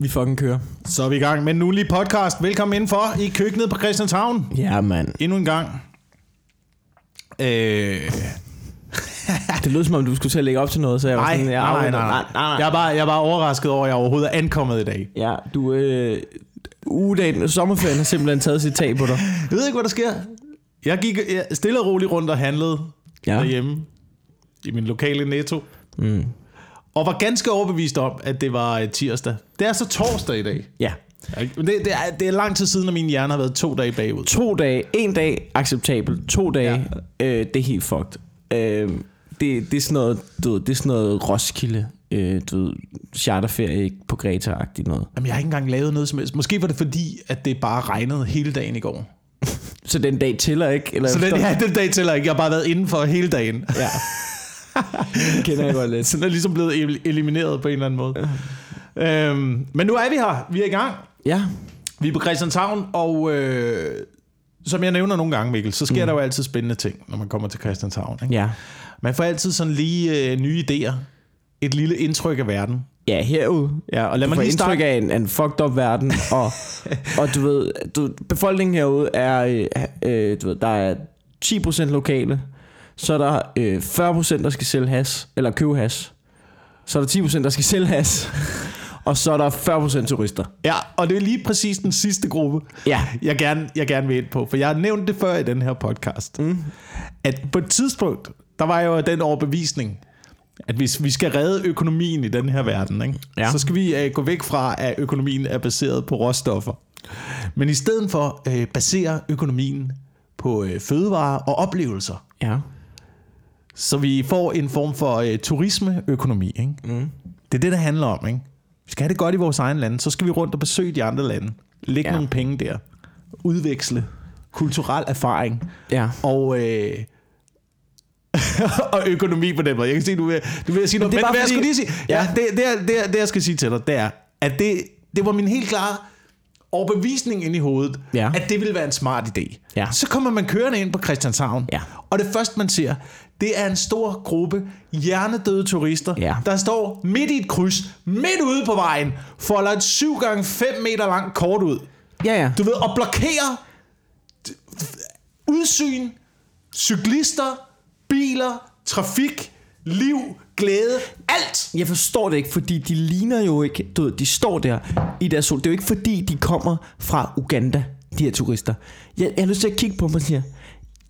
Vi fucking kører. Så er vi i gang med en ugenlig podcast. Velkommen indenfor i køkkenet på Christianshavn. Ja, mand. Endnu en gang. Øh, Det lød som om, du skulle til at lægge op til noget, så jeg var nej, sådan... nej, jeg nej, afventer- nej, nej, nej, Jeg er, bare, jeg er bare overrasket over, at jeg overhovedet er ankommet i dag. Ja, du... Øh, ugedagen, sommerferien har simpelthen taget sit tag på dig. Jeg ved ikke, hvad der sker. Jeg gik jeg stille og roligt rundt og handlede. Ja. derhjemme i min lokale netto. Mm. Og var ganske overbevist om, at det var øh, tirsdag. Det er så torsdag i dag. Ja. Det, det, er, det er lang tid siden, at min hjerne har været to dage bagud. To dage, en dag acceptabel, to dage, ja. øh, det er helt fucked. Øh, det, det er sådan noget, du ved, det er sådan noget Roskilde, øh, du ved, charterferie på Greta-agtigt noget. Jamen, jeg har ikke engang lavet noget som helst. Måske var det fordi, at det bare regnede hele dagen i går. Så den dag tæller ikke? Eller Så den, ja, den dag tæller ikke. Jeg har bare været indenfor hele dagen. ja. Kender jeg godt lidt. Så den er ligesom blevet el- elimineret på en eller anden måde. Øhm, men nu er vi her. Vi er i gang. Ja, Vi er på Christianshavn, og øh, som jeg nævner nogle gange, Mikkel, så sker mm. der jo altid spændende ting, når man kommer til Christianshavn. Ikke? ja. Man får altid sådan lige øh, nye idéer. Et lille indtryk af verden. Ja, herude. Ja, og lad Du mig lige indtryk starte. af en, en fucked up verden, og, og du ved, du, befolkningen herude er, øh, øh, du ved, der er 10% lokale, så er der øh, 40% der skal sælge has, eller købe has, så er der 10% der skal sælge has, og så er der 40% turister. Ja, og det er lige præcis den sidste gruppe, Ja. jeg gerne, jeg gerne vil ind på. For jeg har nævnt det før i den her podcast. Mm. At på et tidspunkt, der var jo den overbevisning, at hvis vi skal redde økonomien i den her verden, ikke? Ja. så skal vi uh, gå væk fra, at økonomien er baseret på råstoffer. Men i stedet for uh, basere økonomien på uh, fødevarer og oplevelser. Ja. Så vi får en form for uh, turismeøkonomi. Ikke? Mm. Det er det, det handler om. Ikke? Vi skal have det godt i vores egen lande, så skal vi rundt og besøge de andre lande. Lægge ja. Nogle penge der. Udveksle kulturel erfaring. Ja. Og, øh, og økonomi på den måde. Jeg kan se, du vil, du vil sige noget. det Men, er men bare jeg fordi- skulle lige sige, ja, Ja. det, det, det, det, jeg skal sige til dig, det er, at det, det var min helt klare overbevisning ind i hovedet, Ja. at det ville være en smart idé. Ja. Så kommer man kørende ind på Christianshavn, Ja. og det første, man ser, det er en stor gruppe hjernedøde turister, Ja. der står midt i et kryds, midt ude på vejen, folder et 7 gange 5 meter langt kort ud. Ja, ja. Du ved, og blokerer udsyn, cyklister, biler, trafik, liv, glæde, alt. Jeg forstår det ikke, fordi de ligner jo ikke, du ved, de står der i deres sol. Det er jo ikke fordi, de kommer fra Uganda, de her turister. Jeg, jeg har lyst til at kigge på dem og sige,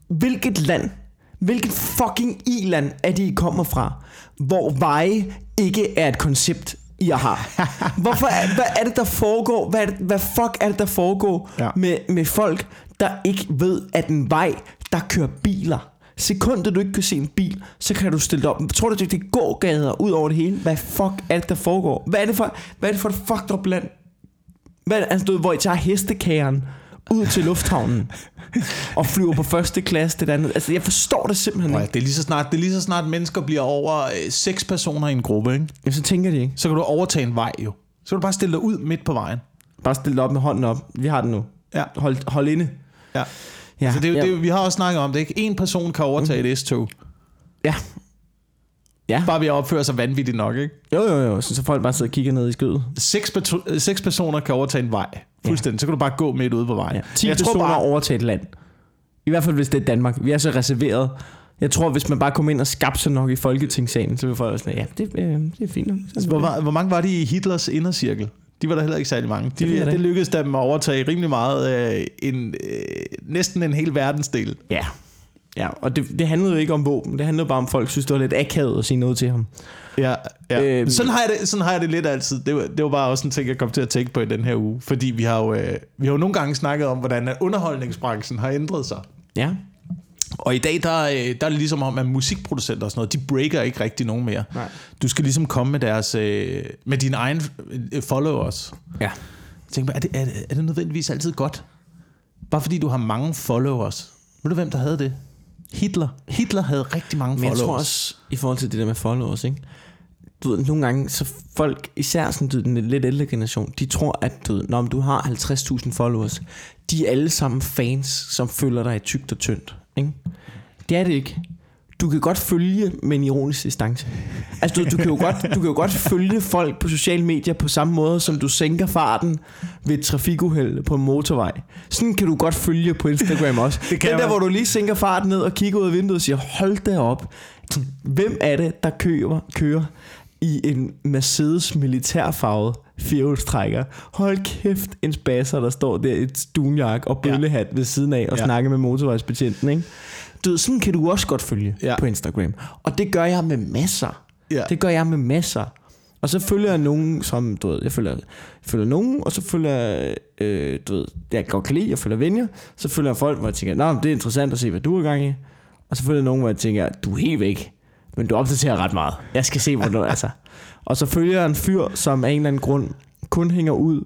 hvilket land, hvilket fucking i-land er det, I kommer fra, hvor veje ikke er et koncept, I har. Hvorfor er, hvad er det, der foregår? Hvad, det, hvad fuck er det, der foregår Ja. med, med folk, der ikke ved, at en vej, der kører biler, Sekundet du ikke kan se en bil, så kan du stille dig op. Tror du, det er gågader ud over det hele? Hvad fuck er det, der foregår? Hvad er det for, hvad er det for et fucked up land? Hvad er det, altså, du ved, hvor I tager hestekageren ud til lufthavnen og flyver på første klasse det andet. Altså, jeg forstår det simpelthen Ja, ikke. det, er lige så snart, det er lige så snart mennesker bliver over øh, seks personer i en gruppe, ikke? Jamen, så tænker de ikke. så kan du overtage en vej jo. Så kan du bare stille dig ud midt på vejen. Bare stille dig op med hånden op. Vi har den nu. Ja. Hold, hold inde. Ja. Ja, Så det, er ja. det, vi har også snakket om det, ikke? En person kan overtage et S-tog. Ja. Ja. Bare ved at opføre sig vanvittigt nok, ikke? Jo, jo, jo. Så, så folk bare sidder og kigger ned i skødet. Seks, petro- øh, seks personer kan overtage en vej. Fuldstændig. Så kan du bare gå midt ude på vejen. Ja. 10 jeg tror personer bare, overtage et land. I hvert fald, hvis det er Danmark. Vi er så reserveret. Jeg tror, hvis man bare kommer ind og skabte sig nok i Folketingssalen, så vil folk også sådan, ja, det, øh, det er fint nok. Hvor, var- hvor mange var de i Hitlers indercirkel? De var der heller ikke særlig mange. De, det, det lykkedes dem at overtage rimelig meget. Øh, en, øh, næsten en hel verdensdel. Ja. Ja, og det, det handlede jo ikke om våben. Det handlede bare om, folk synes, det var lidt akavet at sige noget til ham. Ja, ja. Øhm. Sådan, har jeg det, sådan har jeg det lidt altid. Det var, det var bare også en ting, jeg kom til at tænke på i den her uge. Fordi vi har jo, øh, vi har jo nogle gange snakket om, hvordan underholdningsbranchen har ændret sig. Ja. Og i dag, der, øh, der er det ligesom om, at musikproducenter og sådan noget, de breaker ikke rigtig nogen mere. Nej. Du skal ligesom komme med deres, øh, med dine egne øh, followers. Ja. Jeg tænker, er det, er, det, er det nødvendigvis altid godt? Bare fordi du har mange followers. Ved du, hvem der havde det? Hitler. Hitler havde rigtig mange Men jeg followers. tror også, i forhold til det der med followers, ikke? Du ved, nogle gange, så folk, især sådan, du ved, den lidt ældre generation, de tror, at du, ved, når du har 50.000 followers, de er alle sammen fans, som følger dig i tygt og tyndt. Ikke? Det er det ikke. du kan godt følge med en ironisk distance. Altså, du, du, kan jo godt, du kan jo godt følge folk på sociale medier på samme måde, som du sænker farten ved et trafikuheld på en motorvej. Sådan kan du godt følge på Instagram også. Det kan Den der, man. hvor du lige sænker farten ned og kigger ud af vinduet og siger, hold da op. Hvem er det, der kører, kører i en Mercedes militærfarvet firehjulstrækker? Hold kæft, en spasser, der står der i et dunjak og bøllehat ved siden af og Ja. snakker med motorvejsbetjenten, ikke? Du ved, sådan kan du også godt følge Ja. på Instagram. Og det gør jeg med masser. Ja. Det gør jeg med masser. Og så følger jeg nogen, som, du ved, jeg følger, jeg følger nogen, og så følger jeg, øh, du ved, jeg godt kan lide, jeg følger venner. Så følger jeg folk, hvor jeg tænker, men det er interessant at se, hvad du er gang i. Og så følger jeg nogen, hvor jeg tænker, du er helt væk, men du opdaterer ret meget. Jeg skal se, hvor du er, altså. Og så følger jeg en fyr, som af en eller anden grund kun hænger ud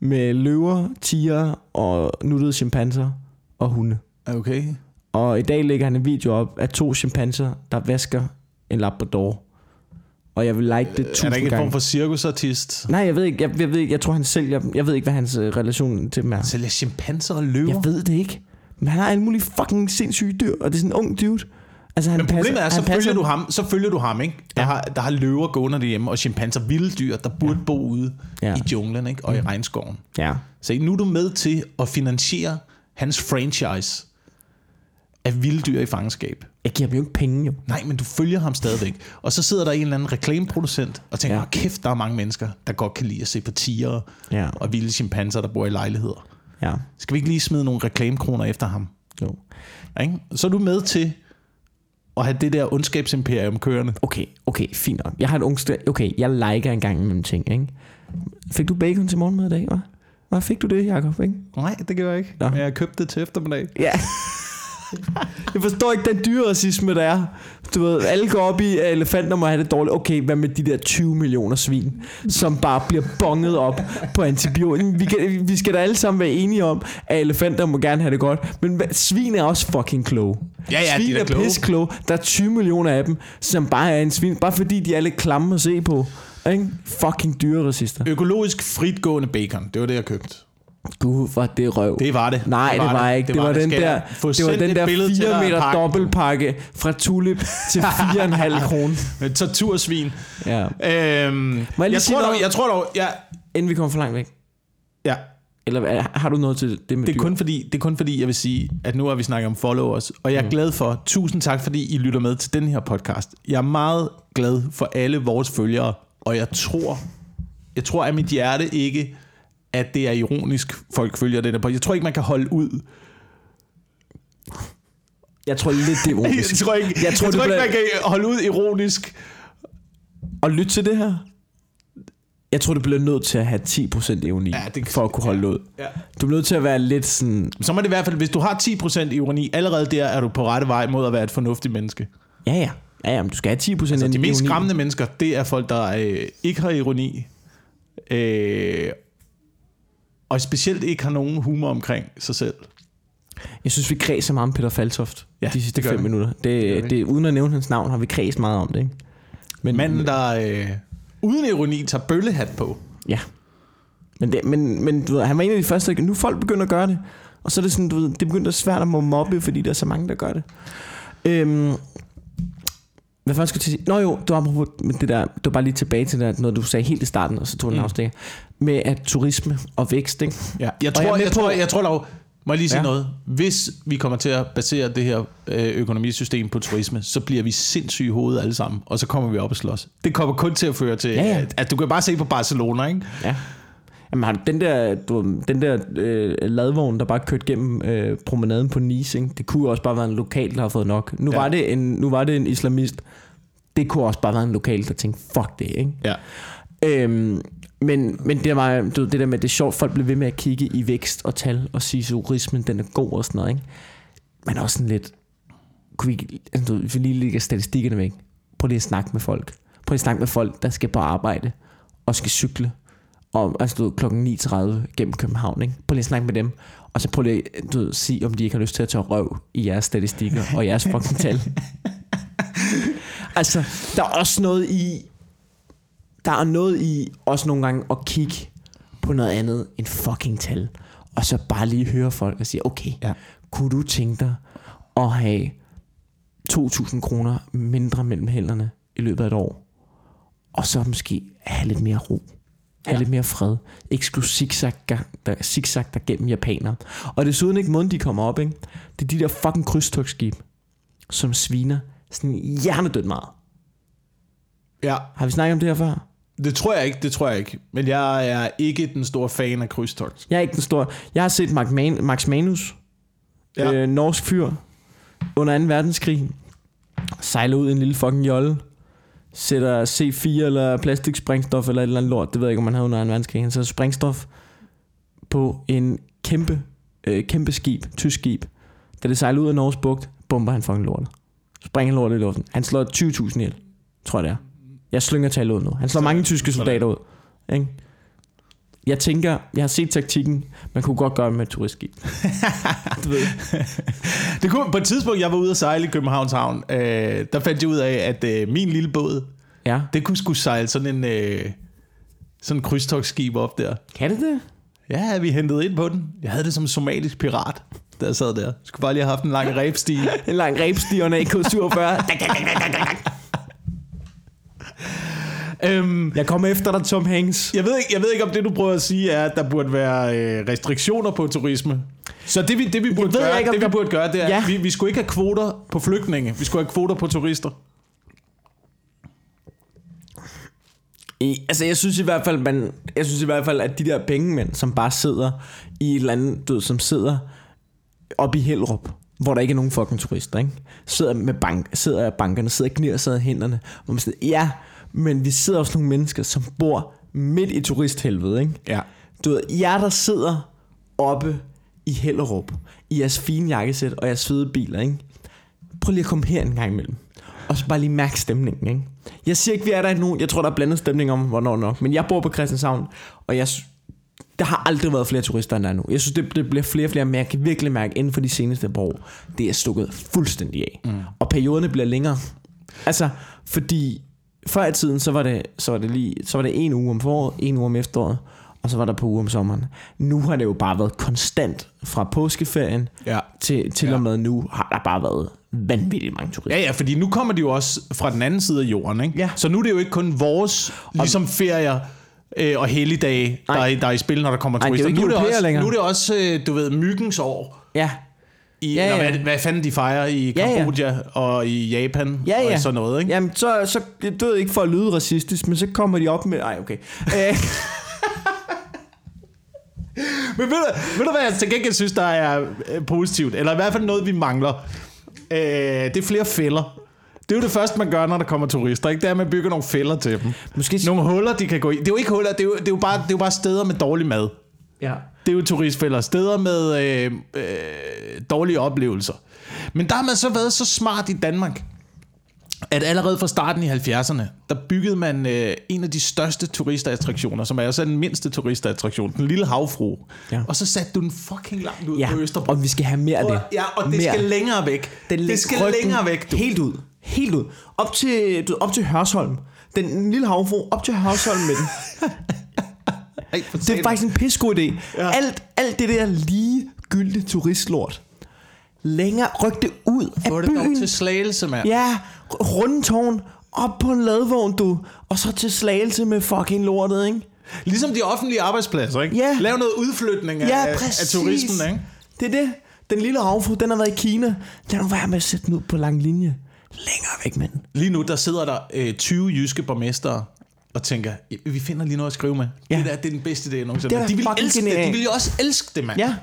med løver, tiger og nuttede chimpanser og hunde. Okay. Og i dag lægger han en video op af to chimpanser, der vasker en labrador. Og jeg vil like det Er tusind der ikke en gange. form for cirkusartist? Nej, jeg ved ikke. Jeg, jeg, ved ikke, jeg tror, han sælger dem. Jeg ved ikke, hvad hans øh, relation til dem er. Sælger chimpanser og løver? Jeg ved det ikke. Men han har alle mulige fucking sindssyge dyr, og det er sådan en ung dude. Altså, han Men problemet er, så han passer, følger, du ham, så følger du ham, ikke? Der, har, der har løver gående derhjemme, og chimpanser, vilde dyr, der burde ja. bo ude Ja. ja. i junglen, ikke? Og i regnskoven. Ja. Så nu er du med til at finansiere hans franchise af vilde dyr i fangenskab. Jeg giver dem jo ikke penge, jo. Nej, men du følger ham stadigvæk. Og så sidder der en eller anden reklameproducent og tænker, Ja. ja. kæft, der er mange mennesker, der godt kan lide at se på tigre Ja. og vilde chimpanser, der bor i lejligheder. Ja. Skal vi ikke lige smide nogle reklamekroner efter ham? Jo. Ikke? Så er du med til at have det der ondskabsimperium kørende. Okay, okay, fint nok. Jeg har et ungsted. Okay, jeg liker en gang imellem ting, ikke? Fik du bacon til morgenmad i dag, hva'? Hvad fik du det, Jacob, ikke? Nej, det gør jeg ikke. Nå. Men jeg købte det til eftermiddag. Ja. Jeg forstår ikke den dyreracisme, der er. Du ved, alle går op i, at elefanter må have det dårligt. Okay, hvad med de der 20 millioner svin, som bare bliver bonget op på antibiotika? Vi, kan, vi skal da alle sammen være enige om, at elefanter må gerne have det godt. Men hvad- svin er også fucking kloge. Ja, ja, svin de er er kloge. kloge. Der er 20 millioner af dem, som bare er en svin. Bare fordi de er lidt klamme at se på. Ikke? Fucking dyreracister. Økologisk fritgående bacon, det var det, jeg købte. Gud, var det røv. Det var det. Nej, det var, det var ikke. Det, var, den der, jeg det var den der billede til 4 dig af meter dobbeltpakke fra tulip til 4,5 kroner. Tortursvin. Ja. Øhm, jeg, sige tror dog, jeg tror dog, ja, Inden vi kommer for langt væk. ja, Eller har du noget til det med det er, dyr? kun fordi, det er kun fordi, jeg vil sige, at nu har vi snakket om followers, og jeg er glad for, tusind tak fordi I lytter med til den her podcast. Jeg er meget glad for alle vores følgere, og jeg tror, jeg tror af mit hjerte ikke, at det er ironisk, folk følger den podcast. Jeg tror ikke, man kan holde ud. Jeg tror lidt, det er Jeg ironisk. tror ikke, Jeg jeg tror, jeg tror ikke bliver- man kan holde ud ironisk. Og lyt til det her. Jeg tror, du bliver nødt til at have 10% ironi, Ja, det- for at kunne holde ud. Ja. Du er nødt til at være lidt sådan... Så må det i hvert fald, hvis du har 10% ironi, allerede der er du på rette vej mod at være et fornuftigt menneske. Ja, ja. Ja, ja, men du skal have 10% Altså, de mest ironi. skræmmende mennesker, det er folk, der øh, ikke har ironi, øh, og specielt ikke har nogen humor omkring sig selv. Jeg synes, vi kredser meget om Peter Faltoft Ja, de sidste det 5 vi. minutter. gør Det, vi. det, uden at nævne hans navn, har vi kredset meget om det, ikke? Men, Manden, der øh, uden ironi tager bøllehat på. Ja. Men, det, men, men du ved, han var en af de første, der, nu folk begynder at gøre det. Og så er det sådan, du ved, det begynder at svært at mobbe, fordi der er så mange, der gør det. Øhm, hvad først skulle jeg sige? Nå jo, du har med det der, du var bare lige tilbage til det, noget du sagde helt i starten, og så tog den Mm. afstikker. Med at turisme og vækst, ikke? Ja. Jeg Og tror, jeg jeg, jeg, tror, jeg tror dog, må jeg lige sige Ja. noget? Hvis vi kommer til at basere det her øh, økonomisystem på turisme, så bliver vi sindssyge i hovedet alle sammen, og så kommer vi op og slås. Det kommer kun til at føre til, Ja, ja. At, at du kan bare se på Barcelona, ikke? Ja. Jamen, du den der, du, den der øh, ladvogn, der bare kørte gennem øh, promenaden på Nice, ikke? det kunne også bare være en lokal, der har fået nok. Nu, Ja. var det en, nu var det en islamist. Det kunne også bare være en lokal, der tænkte, fuck det, ikke? Ja. Øhm, men, men det, var, du, det der med, det er sjovt, folk bliver ved med at kigge i vækst og tal og sige, at turismen den er god og sådan noget, ikke? Men også sådan lidt, kunne vi, altså, vi lige lægger statistikkerne væk, prøv lige at snakke med folk. Prøv lige at snakke med folk, der skal på arbejde og skal cykle og, altså, du ved, klokken 9.30 gennem København, ikke? Prøv lige at snakke med dem, og så prøv lige du ved, sige, om de ikke har lyst til at tage røv i jeres statistikker og jeres fucking tal. altså, der er også noget i, der er noget i også nogle gange at kigge på noget andet end fucking tal. Og så bare lige høre folk og sige, okay, Ja. kunne du tænke dig at have 2.000 kroner mindre mellem hænderne i løbet af et år. Og så måske have lidt mere ro. Have Ja. lidt mere fred. Ikke skulle zigzag der, zigzag der gennem japanere. Og desuden ikke måden, de kommer op, ikke? Det er de der fucking krydstogsskib, som sviner sådan hjernedødt meget. Ja, Har vi snakket om det her før? det tror jeg ikke, det tror jeg ikke. Men jeg er ikke den store fan af krydstogt. Jeg er ikke den store. Jeg har set Max, Man- Max Manus, Ja. øh, norsk fyr, under 2. verdenskrig, sejler ud i en lille fucking jolle, sætter C4 eller plastiksprængstof eller et eller andet lort, det ved jeg ikke, om man havde under 2. verdenskrig, han sætter sprængstof på en kæmpe, øh, kæmpe skib, tysk skib. Da det sejler ud af Norges bugt, bomber han fucking lortet. Springer lortet i luften. Han slår 20.000 ihjel, tror jeg det er. Jeg slynger tallet ud nu. Han slår Så- mange tyske soldater ud. Ikke? Jeg tænker, jeg har set taktikken, man kunne godt gøre det med et turistskib. du ved. Det kunne, på et tidspunkt, jeg var ude at sejle i Københavns Havn, øh, der fandt jeg ud af, at øh, min lille båd, Ja. det kunne skulle sejle sådan en øh, sådan en krydstogsskib op der. Kan det det? Ja, vi hentede ind på den. Jeg havde det som somalisk pirat, jeg sad der. Skulle bare lige have haft en lang rebstige. En lang rebsti og en AK-47. Øhm, jeg kommer efter dig, Tom Hanks. jeg, ved ikke, jeg ved ikke, om det, du prøver at sige, er, at der burde være øh, restriktioner på turisme. Så det, vi, det, vi burde gøre, ikke, det, vi der- burde gøre, det er, Ja. vi, vi skulle ikke have kvoter på flygtninge. Vi skulle have kvoter på turister. I, altså, jeg synes i hvert fald, man, jeg synes i hvert fald, at de der pengemænd, som bare sidder i et eller andet, du ved, som sidder oppe i Hellerup, hvor der ikke er nogen fucking turister, ikke? Sidder med bank, sidder bankerne, sidder og knir sig af hænderne, hvor man siger, ja, men vi sidder også nogle mennesker, som bor midt i turisthelvede, ikke? Ja. Du ved, jer der sidder oppe i Hellerup, i jeres fine jakkesæt og jeres fede biler, ikke? Prøv lige at komme her en gang imellem. Og så bare lige mærke stemningen, ikke? Jeg siger ikke, vi er der nu. Jeg tror, der er blandet stemning om, hvornår nok. Men jeg bor på Christianshavn, og jeg, der har aldrig været flere turister, end der er nu. Jeg synes, det, det bliver flere og flere, men jeg kan virkelig mærke, inden for de seneste par år, det er stukket fuldstændig af. Mm. Og perioderne bliver længere. Altså, fordi før i tiden, så var det, så var det lige, så var det en uge om foråret, en uge om efteråret, og så var der på uge om sommeren. Nu har det jo bare været konstant fra påskeferien Ja. til, til Ja. og med nu, har der bare været vanvittigt mange turister. Ja, ja, fordi nu kommer de jo også fra den anden side af jorden, ikke? Ja. Så nu er det jo ikke kun vores ligesom ferier øh, og helligdage, der er, der er i spil, når der kommer Nej, det er turister. nu, er det også, længere. nu er det også, øh, du ved, myggens år. Ja, I, Ja, ja, ja. ja. Hvad, hvad fanden de fejrer i Ja, ja. Kambodja og i Japan ja, ja. og sådan noget, ikke? Jamen, så, så det ved ikke for at lyde racistisk, men så kommer de op med... Ej, okay. Men ved du, ved du hvad jeg til gengæld synes, der er øh, positivt? Eller i hvert fald noget, vi mangler. Øh, det er flere fælder. Det er jo det første, man gør, når der kommer turister. Ikke? Det er, at man bygger nogle fælder til dem. Måske... Nogle huller, de kan gå i. Det er jo ikke huller, det er jo, det er jo, bare, det er jo bare steder med dårlig mad. Ja. Det er jo turistfælder. Steder med øh, øh, dårlige oplevelser. Men der har man så været så smart i Danmark, at allerede fra starten i 70'erne, der byggede man øh, en af de største turistattraktioner, som er også den mindste turistattraktion, den lille havfru. Ja. Og så satte du den fucking langt ud Ja, på Østerbro. og vi skal have mere af det. Ja, og det mere. skal længere væk. Den det skal længere væk, du. Helt ud. Helt ud. Op til, du, op til Hørsholm. Den lille havfru, op til Hørsholm med den. Ej, Det er faktisk en pissegod idé. Ja. Alt, alt det der ligegyldige turistlort. Længere, ryk det ud af Få det dog byen. til slagelse, mand. Ja, rundetårn, op på en ladvogn, du. Og så til slagelse med fucking lortet, ikke? Ligesom de offentlige arbejdspladser, ikke? Ja. Lav noget udflytning af, Ja, af, turismen, ikke? Det er det. Den lille havfru, den har været i Kina. Lad nu være med at sætte den ud på lang linje. Længere væk den. Lige nu, der sidder der øh, 20 jyske borgmestre og tænker, vi finder lige noget at skrive med. Ja. Det der, det er den bedste idé, nogensinde. Det er. De vil, elske det. genialt. De vil jo også elske det, mand. Ja.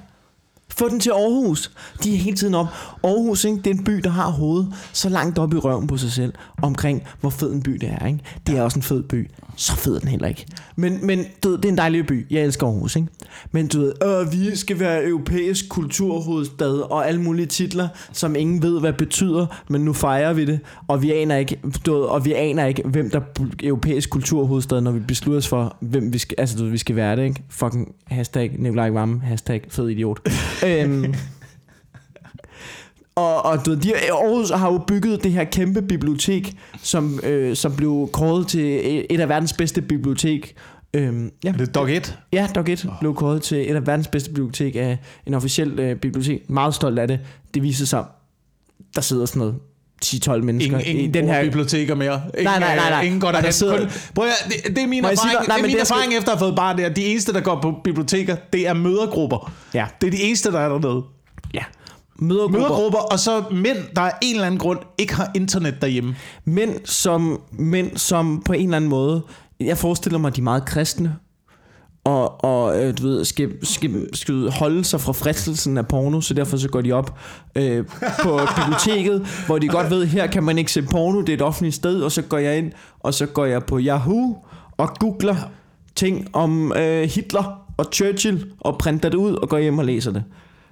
Få den til Aarhus. De er hele tiden op. Aarhus, ikke? det er en by, der har hovedet så langt op i røven på sig selv, omkring hvor fed en by det er. Ikke? Det er også en fed by. Så fed er den heller ikke. Men, men du ved, det er en dejlig by. Jeg elsker Aarhus. Ikke? Men du ved, øh, vi skal være europæisk kulturhovedstad og alle mulige titler, som ingen ved, hvad betyder, men nu fejrer vi det. Og vi aner ikke, du ved, og vi aner ikke hvem der er europæisk kulturhovedstad, når vi beslutter os for, hvem vi skal, altså, du ved, vi skal være det. Ikke? Fucking hashtag Nikolaj Vammen, hashtag fed idiot. Øhm, og, og du ved, de, Aarhus har jo bygget det her kæmpe bibliotek, som, øh, som blev kåret til et af verdens bedste bibliotek. Øhm, ja, Er det dog 1? ja, Dog 1 blev kåret til et af verdens bedste bibliotek af en officiel øh, bibliotek. Meget stolt af det. Det viser sig, der sidder sådan noget 10-12 mennesker Ingen, ingen i den her... biblioteker mere. Ingen, Nej, nej, nej, nej. Ingen går derhen. sidder- Kun, prøv at, det, det er min Må erfaring, nej, det er min det skal- erfaring efter at have fået barn der. De eneste, der går på biblioteker, det er mødergrupper. Ja. Det er de eneste, der er dernede. Ja. Mødergrupper. Mødergrupper, og så mænd, der af en eller anden grund ikke har internet derhjemme. Mænd som, mænd, som på en eller anden måde... Jeg forestiller mig, de er meget kristne. Og, og øh, du ved, skal, skal, skal holde sig fra fristelsen af porno, så derfor så går de op øh, på biblioteket, hvor de godt ved, her kan man ikke se porno, det er et offentligt sted, og så går jeg ind, og så går jeg på Yahoo og googler ting om øh, Hitler og Churchill, og printer det ud og går hjem og læser det.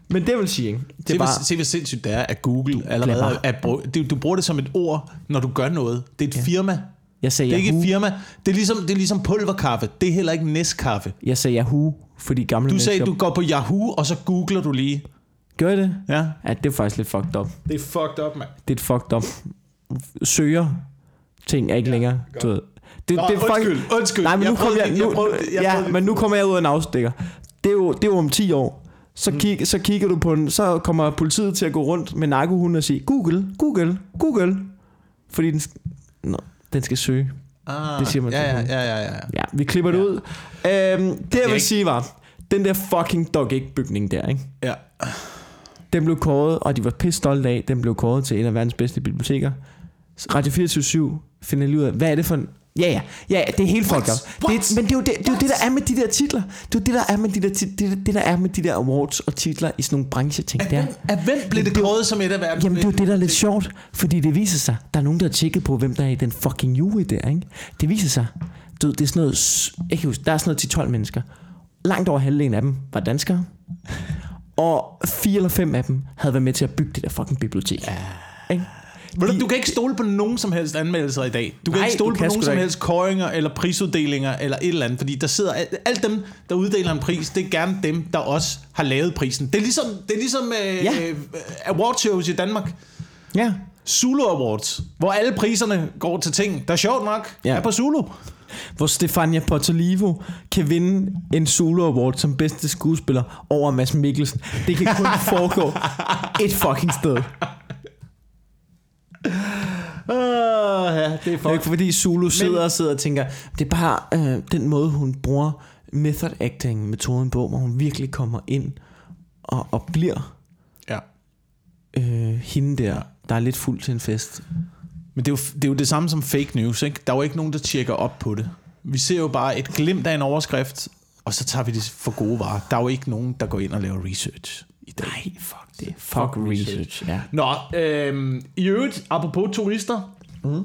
Men det vil sige, ikke? det er bare... se, hvor sindssygt det er, at Google allerede er, brug, det, du bruger det som et ord, når du gør noget. Det er et ja. firma. Jeg sagde Det er ikke Yahoo. et firma. Det er, ligesom, det er ligesom pulverkaffe. Det er heller ikke Nescafé. Jeg sagde Yahoo, fordi gamle Du sagde, mennesker... du går på Yahoo, og så googler du lige. Gør I det? Ja. Ja, det er faktisk lidt fucked up. Det er fucked up, mand. Det er et fucked up. Søger ting er ikke ja, længere. Du ved. Det, Nå, det er fucking- undskyld, undskyld. Nej, men Jeg nu kommer prøvede jeg, lige- nu, jeg prøvede- jeg ja, prøvede men nu kommer jeg ud af en afstikker. Det er jo, det er jo om 10 år. Så, Mm. kig, så kigger du på den, så kommer politiet til at gå rundt med narkohunden og sige, Google, Google, Google. Fordi den, Nå, den skal søge. Ah, Det siger man ja, til ja, ja, ja, ja. Ja, vi klipper det ud. Øhm, det jeg vil ikke- sige var, den der fucking Dog bygning der, ikke? ja. Den blev kåret, og de var pisse stolte af, den blev kåret til en af verdens bedste biblioteker. Radio 24 finder lige ud af, hvad er det for en... Ja, ja, ja, det er up. What? Det, men det er, jo det, det er jo det, der er med de der titler. Det er jo det, der er med de der, tit- det, det, der er med de der awards og titler i sådan nogle brancheting. Af Det er, hvem, af hvem blev det kåret som et af verdens Jamen det er jo det, der er lidt sjovt, fordi det viser sig, der er nogen, der har tjekket på, hvem der er i den fucking jury der, ikke? Det viser sig, du det er sådan noget, jeg kan huske, der er sådan noget 10-12 mennesker. Langt over halvdelen af dem var danskere, og fire eller fem af dem havde været med til at bygge det der fucking bibliotek. Ikke? Ved du, kan ikke stole på nogen som helst anmeldelser i dag. Du kan Nej, ikke stole du på kan nogen som ikke. helst kåringer eller prisuddelinger eller et eller andet, fordi der sidder al- alle dem, der uddeler en pris, det er gerne dem, der også har lavet prisen. Det er ligesom, det er ligesom øh, Ja. ja. awardshows i Danmark. Ja. Zulu Awards, hvor alle priserne går til ting, der sjovt nok Ja. ja. er på Zulu. Hvor Stefania Portolivo kan vinde en solo award som bedste skuespiller over Mads Mikkelsen. Det kan kun foregå et fucking sted. Uh, ja, det er Det er ikke fordi Zulu sidder og sidder og tænker, det er bare øh, den måde, hun bruger method acting metoden på, hvor hun virkelig kommer ind og, og bliver Ja. øh, hende der, der er lidt fuld til en fest. Men det er, jo, det er jo det samme som fake news, ikke? Der er jo ikke nogen, der tjekker op på det. Vi ser jo bare et glimt af en overskrift, og så tager vi det for gode varer. Der er jo ikke nogen, der går ind og laver research i dag. Nej, fuck det. Fuck research, ja. Nå, øhm, i øvrigt, apropos turister, mm.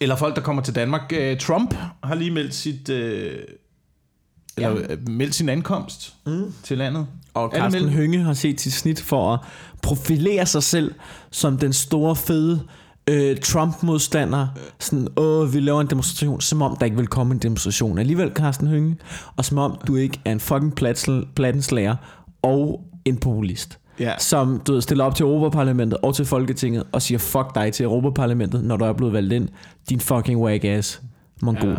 Eller folk, der kommer til Danmark. Øh, Trump har lige meldt sit... Øh, eller Ja. øh, meldt sin ankomst mm. til landet. Og Carsten Hønge har set sit snit for at profilere sig selv som den store, fede øh, Trump-modstander. Sådan, åh, vi laver en demonstration, som om der ikke vil komme en demonstration. Alligevel, Carsten Hønge, og som om du ikke er en fucking plattenslager og en populist. Ja. Som du ved, stiller op til Europaparlamentet og til Folketinget og siger fuck dig til Europaparlamentet, når du er blevet valgt ind. Din fucking wag ass mongol. Ja.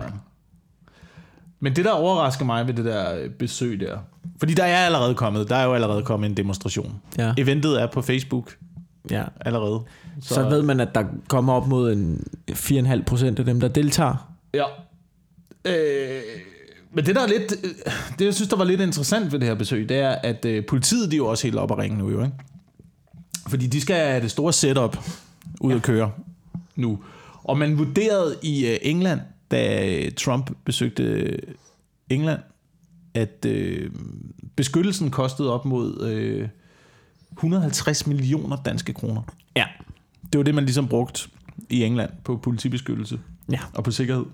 Men det, der overrasker mig ved det der øh, besøg der, fordi der er allerede kommet, der er jo allerede kommet en demonstration. Ja. Eventet er på Facebook ja. allerede. Så, så ved man, at der kommer op mod en 4,5 procent af dem, der deltager. Ja. Øh, men det der er lidt, øh, det jeg synes, der var lidt interessant ved det her besøg, det er, at øh, politiet de er jo også helt op at ringe nu jo, ikke? Fordi de skal have det store setup ud ja. at køre nu. Og man vurderede i øh, England, da øh, Trump besøgte øh, England, at øh, beskyttelsen kostede op mod øh, 150 millioner danske kroner. Ja. Det var det, man ligesom brugte i England på politibeskyttelse Ja. og på sikkerhed.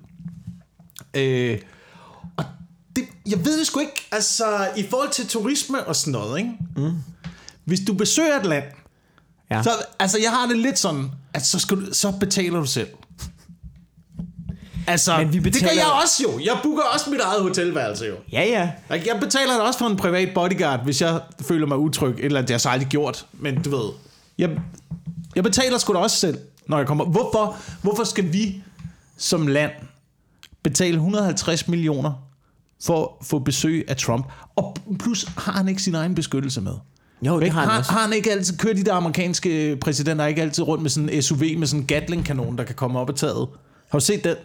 Øh, og det, jeg ved det sgu ikke, altså i forhold til turisme og sådan noget, ikke? Mm. Hvis du besøger et land, Ja. så, altså jeg har det lidt sådan, at så, skal du, så betaler du selv. Altså, Men vi det gør betaler- jeg også jo. Jeg booker også mit eget hotelværelse jo. Ja, ja. Jeg betaler da også for en privat bodyguard, hvis jeg føler mig utryg. Et eller andet, det har jeg så aldrig gjort. Men du ved, jeg, jeg betaler sgu da også selv, når jeg kommer. Hvorfor, hvorfor skal vi som land betale 150 millioner for at få besøg af Trump? Og plus har han ikke sin egen beskyttelse med. Jo, det Ikke? har han har, også. har han ikke altid kørt de der amerikanske præsidenter ikke altid rundt med sådan en SUV med sådan en Gatling-kanon, der kan komme op af taget? Har du set den?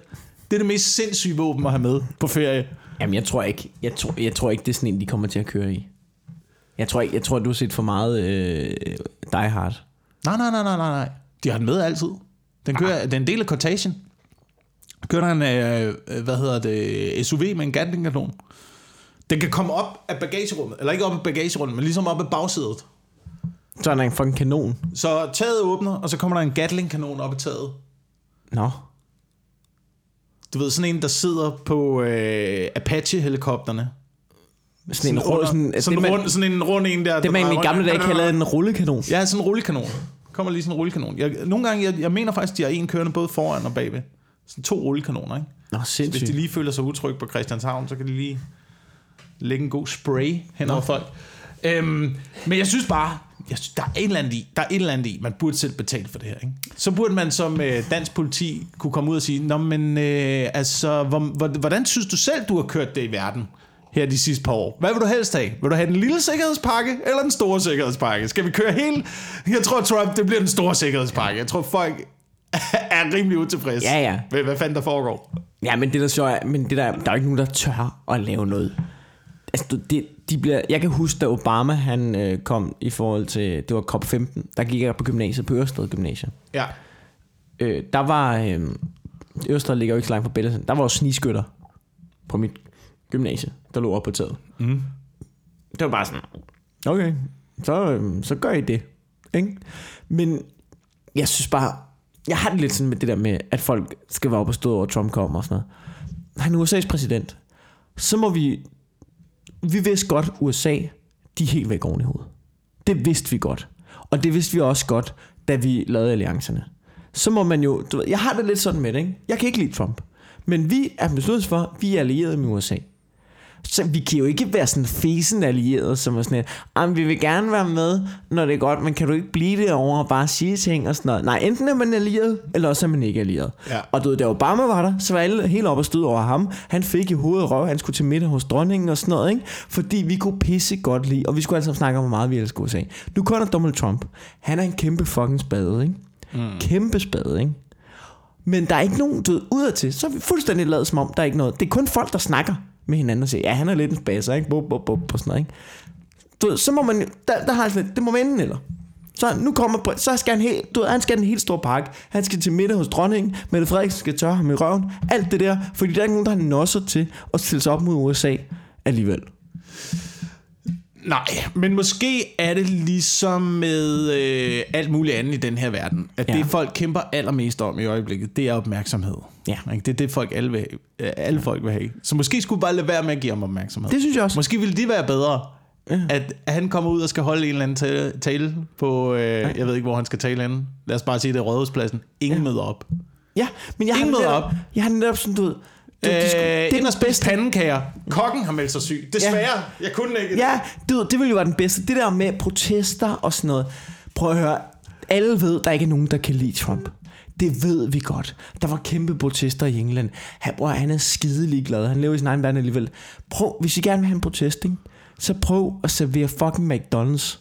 Det er det mest sindssyge våben at have med på ferie. Jamen, jeg tror ikke, jeg tror, jeg tror ikke, det er sådan en, de kommer til at køre i. Jeg tror ikke, jeg tror, du har set for meget øh, Die Hard. Nej, nej, nej, nej, nej, nej. De har den med altid. Den kører, det er en del af quotation. Kører der en, øh, øh, hvad hedder det, SUV med en Gatling-kanon. Den kan komme op af bagagerummet, eller ikke op af bagagerummet, men ligesom op af bagsædet. Så er der en fucking kanon. Så taget åbner, og så kommer der en Gatling-kanon op af taget. Nå. Du ved, sådan en, der sidder på øh, Apache-helikopterne. Sådan en, rund, under- sådan, sådan, man, rund, sådan en rund en der. det man i gamle dage kalder en rullekanon. Ja, sådan en rullekanon. Kommer lige sådan en rullekanon. Jeg, nogle gange, jeg, jeg mener faktisk, de har en kørende både foran og bagved. Sådan to rullekanoner, ikke? Nå, Hvis sindssygt. de lige føler sig utrygge på Christianshavn, så kan de lige lægge en god spray hen over folk. Øhm, men jeg synes bare, jeg synes, der er et eller andet i, der er et eller andet i, man burde selv betale for det her. Ikke? Så burde man som øh, dansk politi kunne komme ud og sige, Nå, men øh, altså, hvor, hvor, hvordan synes du selv, du har kørt det i verden? her de sidste par år. Hvad vil du helst have? Vil du have den lille sikkerhedspakke, eller den store sikkerhedspakke? Skal vi køre hele? Jeg tror, Trump, det bliver den store sikkerhedspakke. Jeg tror, folk er rimelig utilfredse Ja, ja. med, hvad fanden der foregår. Ja, men det der så er, men det der, der er ikke nogen, der tør at lave noget. Altså, det, de bliver, jeg kan huske, da Obama han øh, kom i forhold til, det var COP15, der gik jeg på gymnasiet, på Ørsted Gymnasium. Ja. Øh, der var, øh, Ørsted ligger jo ikke så langt fra Bellesen, der var jo sniskytter på mit gymnasie, der lå oppe på taget. Mm. Det var bare sådan, okay, så, øh, så gør I det. Ikke? Men jeg synes bare, jeg har det lidt sådan med det der med, at folk skal være oppe og stå over, Trump kommer og sådan noget. Han er USA's præsident. Så må vi, vi vidste godt, USA, de er helt væk oven i hovedet. Det vidste vi godt. Og det vidste vi også godt, da vi lavede alliancerne. Så må man jo, du ved, jeg har det lidt sådan med det, ikke? Jeg kan ikke lide Trump. Men vi er besluttet for, at vi er allieret med USA. Så vi kan jo ikke være sådan fesen allierede, som er sådan et, "Jamen, vi vil gerne være med, når det er godt, men kan du ikke blive det over og bare sige ting og sådan noget? Nej, enten er man allieret, eller også er man ikke allieret. Ja. Og du ved, da Obama var der, så var alle helt op og stød over ham. Han fik i hovedet røv, han skulle til middag hos dronningen og sådan noget, ikke? Fordi vi kunne pisse godt lide, og vi skulle altså snakke om, hvor meget vi elsker USA. Nu kommer Donald Trump. Han er en kæmpe fucking spade, ikke? Mm. Kæmpe spade, ikke? Men der er ikke nogen, ved, udadtil, så er vi fuldstændig lavet som om, der er ikke noget. Det er kun folk, der snakker med hinanden og siger, ja, han er lidt en spasser, ikke? Bup, bup, bup, og sådan noget, ikke? Du ved, så må man, der, der har altså lidt, det må vende, eller? Så nu kommer, så skal han helt, du ved, han skal have en helt stor pakke. Han skal til middag hos dronningen. Mette Frederiksen skal tørre ham i røven. Alt det der, fordi der er ikke nogen, der har nosser til at stille sig op mod USA alligevel. Nej, men måske er det ligesom med øh, alt muligt andet i den her verden. At Ja. det folk kæmper allermest om i øjeblikket, det er opmærksomhed. Ja. Det er det folk alle, vil, øh, alle folk vil have. Så måske skulle bare lade være med at give ham opmærksomhed. Det synes jeg også. Måske ville de være bedre, Ja. at, han kommer ud og skal holde en eller anden tale, på, øh, jeg ved ikke, hvor han skal tale henne. Lad os bare sige, det er Rådhuspladsen. Ingen ja. møder op. Ja, men jeg har, Ingen møder netop, op. jeg har netop sådan, du ved, Øh, det, er spise bedste pandekager. Kokken har meldt sig syg. Desværre. Ja. Jeg kunne ikke. Ja, det, det ville jo være den bedste. Det der med protester og sådan noget. Prøv at høre. Alle ved, der ikke er nogen, der kan lide Trump. Det ved vi godt. Der var kæmpe protester i England. Han, bror, han er skidelig glad. Han lever i sin egen verden alligevel. Prøv, hvis I gerne vil have en protest, ikke? så prøv at servere fucking McDonald's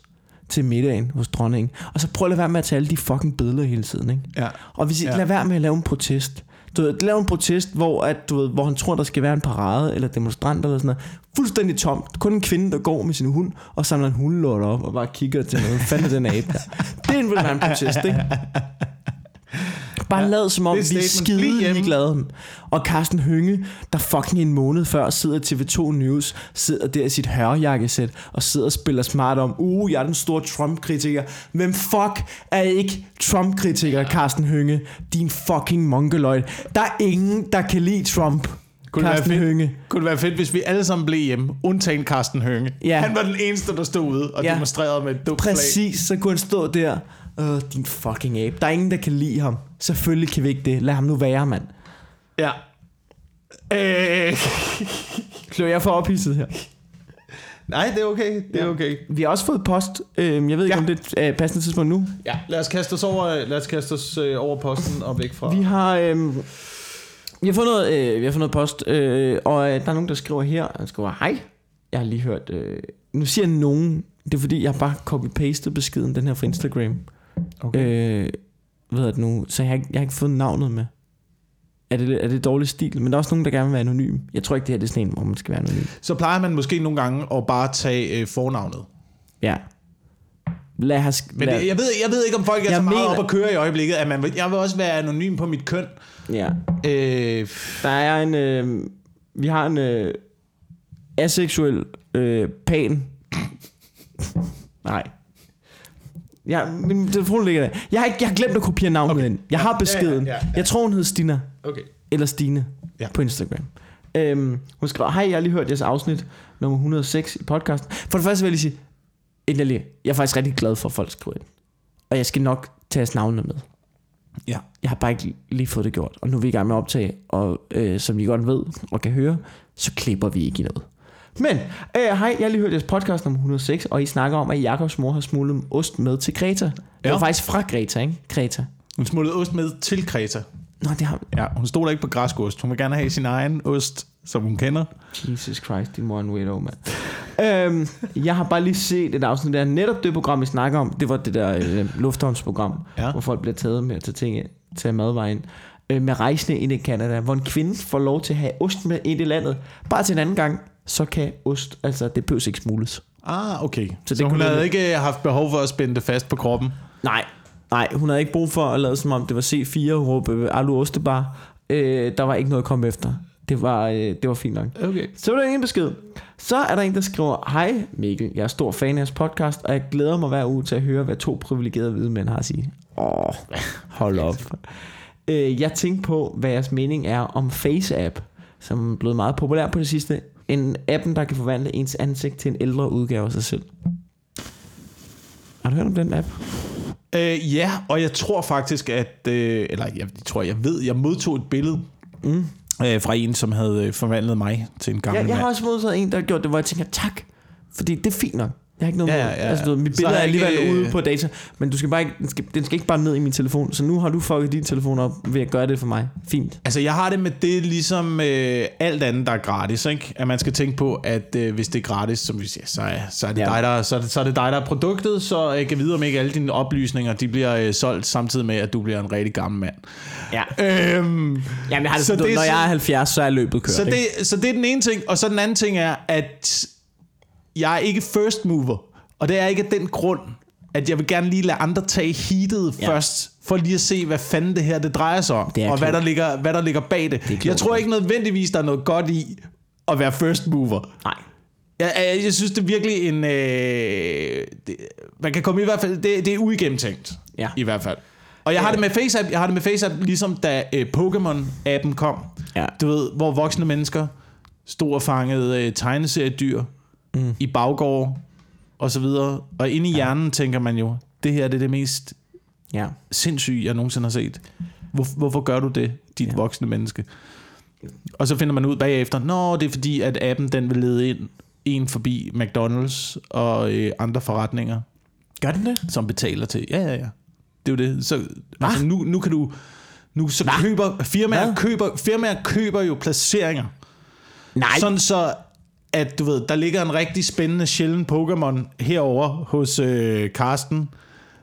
til middagen hos dronningen. Og så prøv at lade være med at tage alle de fucking billeder hele tiden. Ikke? Ja. Og hvis I ja. lader være med at lave en protest, du ved, lave en protest, hvor, at, du ved, hvor han tror, der skal være en parade eller demonstrant eller sådan noget. Fuldstændig tomt. Kun en kvinde, der går med sin hund og samler en hundelort op og bare kigger til noget. Fanden den abe der? Det vil være en protest, ikke? Bare ja, lad som om, vi er skide ligeglade. Og Carsten Hynge, der fucking en måned før sidder i TV2 News, sidder der i sit hørjakkesæt og sidder og spiller smart om, uh, jeg er den store Trump-kritiker. Hvem fuck er ikke Trump-kritiker, Carsten Hynge? Din fucking mongoloid. Der er ingen, der kan lide Trump. Kunne det, være Carsten fedt, Hynge. kunne det være fedt, hvis vi alle sammen blev hjemme, undtagen Carsten Hønge. Ja. Han var den eneste, der stod ude og Ja. demonstrerede med et dumt flag. Præcis, så kunne han stå der. Åh, din fucking abe. Der er ingen, der kan lide ham. Selvfølgelig kan vi ikke det. Lad ham nu være, mand. Ja. Øh, Klør jeg for ophidset her. nej, det er okay. Det er okay. Vi har også fået post. Øh, jeg ved ikke, Ja. om det er et passende tidspunkt nu. Ja, lad os kaste os over, lad os kaste os øh, over posten og væk fra... Vi har, øh, vi har fået noget, øh, vi har fået noget post, øh, og øh, der er nogen, der skriver her, han skriver, hej, jeg har lige hørt, øh, nu siger nogen, Det er fordi, jeg har bare copy-pastet beskeden, den her fra Instagram. Okay. Øh, hvad det nu? Så jeg har, ikke, jeg har ikke fået navnet med. Er det, er det dårlig stil? Men der er også nogen, der gerne vil være anonym. Jeg tror ikke, det her det er sådan en, hvor man skal være anonym. Så plejer man måske nogle gange at bare tage øh, fornavnet. Ja. Lad os... Men lad, det, jeg, ved, jeg ved ikke, om folk er Jeg så meget mener- op at køre i øjeblikket, at man jeg vil også være anonym på mit køn. ja. Øh, Der er en... Øh, vi har en øh, aseksuel øh, pan. Nej. Ja, min telefon ligger der. Jeg har, ikke, jeg har glemt at kopiere navnet okay. ind. Jeg har beskeden. ja, ja, ja. Jeg tror, hun hed Stina. okay. Eller Stine Ja. på Instagram. Øhm, hun skrev, hej, jeg har lige hørt jeres afsnit nummer 106 i podcasten. For det første vil jeg lige sige, endelig, jeg er faktisk rigtig glad for, at folk skriver ind. Og jeg skal nok tage jeres navne med. Ja. Jeg har bare ikke lige fået det gjort. Og nu er vi i gang med at optage, og øh, som I godt ved og kan høre, så klipper vi ikke i noget. Men, øh, hej, jeg har lige hørt jeres podcast nummer 106, og I snakker om, at Jakobs mor har smuglet ost med til Kreta. Det Ja. var faktisk fra Kreta, ikke? Kreta. Hun smuttede ost med til Kreta. Nå, det har Ja, hun stoler ikke på græskost. Hun vil gerne have sin egen ost, som hun kender. Jesus Christ, din mor er en weirdo, mand. øhm, jeg har bare lige set et afsnit der. Netop det program, vi snakker om, det var det der øh, lufthavnsprogram, Ja. hvor folk bliver taget med at tage ting til madvejen. Øh, med rejsende ind i Canada, hvor en kvinde får lov til at have ost med ind i landet. Bare til en anden gang, så kan ost, altså det behøves ikke smugles. Ah, okay. Så, det så hun havde ikke haft behov for at spænde det fast på kroppen? Nej, nej, hun havde ikke brug for at lade som om det var C4 og råbe Alu Ostebar. Øh, der var ikke noget at komme efter. Det var, øh, det var fint nok. Okay. Så var der en besked. Så er der en, der skriver, Hej Mikkel, jeg er stor fan af jeres podcast, og jeg glæder mig hver uge til at høre, hvad to privilegerede hvide mænd har at sige. Åh, hold op. Øh, jeg tænkte på, hvad jeres mening er om FaceApp, som er blevet meget populær på det sidste. En appen, der kan forvandle ens ansigt til en ældre udgave af sig selv. Har du hørt om den app? Øh, ja, og jeg tror faktisk, at... Øh, eller jeg, tror, jeg ved, jeg modtog et billede Mm. øh, fra en, som havde øh, forvandlet mig til en gammel Jeg, jeg har mand. også modtaget en, der gjort det, hvor jeg tænker, tak. Fordi det er fint nok. Jeg har ikke noget Ja, ja, ja. altså, du ved, mit billede er alligevel ikke, øh, ude på data, men du skal bare ikke, den, skal, den skal ikke bare ned i min telefon, så nu har du fucket din telefon op ved at gøre det for mig. Fint. Altså, jeg har det med det ligesom øh, alt andet, der er gratis, ikke? At man skal tænke på, at øh, hvis det er gratis, som vi siger, så er, så er, det, Ja. dig, der, så, er det, så er det dig, der er produktet, så jeg kan vide, om ikke alle dine oplysninger, de bliver øh, solgt samtidig med, at du bliver en rigtig gammel mand. Ja. Øhm, Jamen, jeg har det, Så så det når jeg er 70, så er løbet kørt. så, ikke? det, så det er den ene ting, og så den anden ting er, at jeg er ikke first mover, og det er ikke af den grund, at jeg vil gerne lige lade andre tage heatet Ja. først, for lige at se, hvad fanden det her det drejer sig om, Det og hvad klogt. der, ligger, hvad der ligger bag det. er jeg tror ikke nødvendigvis, der er noget godt i at være first mover. Nej. Jeg, jeg, jeg synes, det er virkelig en... Øh, det, man kan komme i hvert fald... Det, det er uigennemtænkt, Ja. i hvert fald. Og jeg har det med FaceApp, jeg har det med FaceApp, ligesom da øh, Pokémon-appen kom. Ja. Du ved, hvor voksne mennesker stod og fangede øh, tegneseriedyr mm. i baggård og så videre. Og inde i hjernen tænker man jo, det her det er det mest Ja. sindssyge, jeg nogensinde har set. Hvor, hvorfor gør du det, dit Ja. ja. voksne menneske? Og så finder man ud bagefter, nå, det er fordi, at appen den vil lede ind en forbi McDonald's og øh, andre forretninger, Gør den det? som betaler til. Ja, ja, ja. Det er jo det. Så, altså, nu, nu kan du... Nu så Hva? køber firmaer, Hvad? køber firmaer køber jo placeringer. Nej. Sådan så, at du ved, der ligger en rigtig spændende, sjælden Pokémon herover hos øh, Karsten,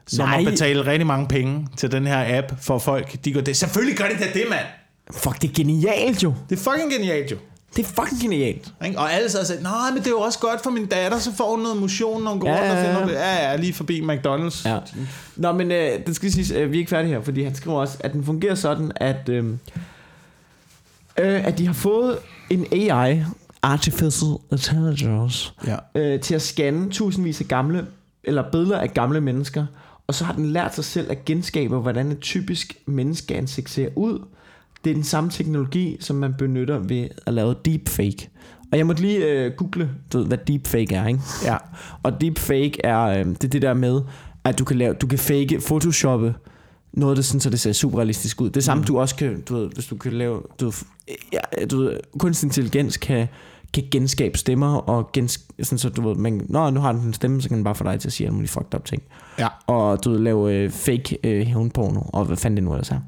som Nej. har betalt rigtig mange penge til den her app for folk. De går, det, selvfølgelig gør det da det, mand. Fuck, det er genialt jo. Det er fucking genialt jo. Det er fucking genialt. Og alle så sagt, nej, men det er jo også godt for min datter, så får hun noget motion, når hun går Ja, rundt og finder det. Ja, ja, lige forbi McDonald's. Ja. Nå, men øh, det skal siges, øh, vi er ikke færdige her, fordi han skriver også, at den fungerer sådan, at, øh, øh, at de har fået en AI, Artificial Intelligence, Ja. øh, til at scanne tusindvis af gamle, eller billeder af gamle mennesker, og så har den lært sig selv at genskabe, hvordan et typisk menneskeansigt ser ud. Det er den samme teknologi, som man benytter ved at lave deepfake. Og jeg måtte lige øh, google, du ved, hvad deepfake er, ikke? Ja. Og deepfake er, øh, det er det der med, at du kan, lave, du kan fake, photoshoppe noget det sådan, så det ser super realistisk ud. Det samme, mm. du også kan, du ved, hvis du kan lave, du ja, du ved, kunstig intelligens kan, kan genskabe stemmer, og gens, sådan, så du ved, man, Nå, nu har den en stemme, så kan den bare få dig til at sige alle mulige fucked up ting. Ja. Og du ved, lave øh, fake øh, hævnporno, og hvad fanden det nu ellers er.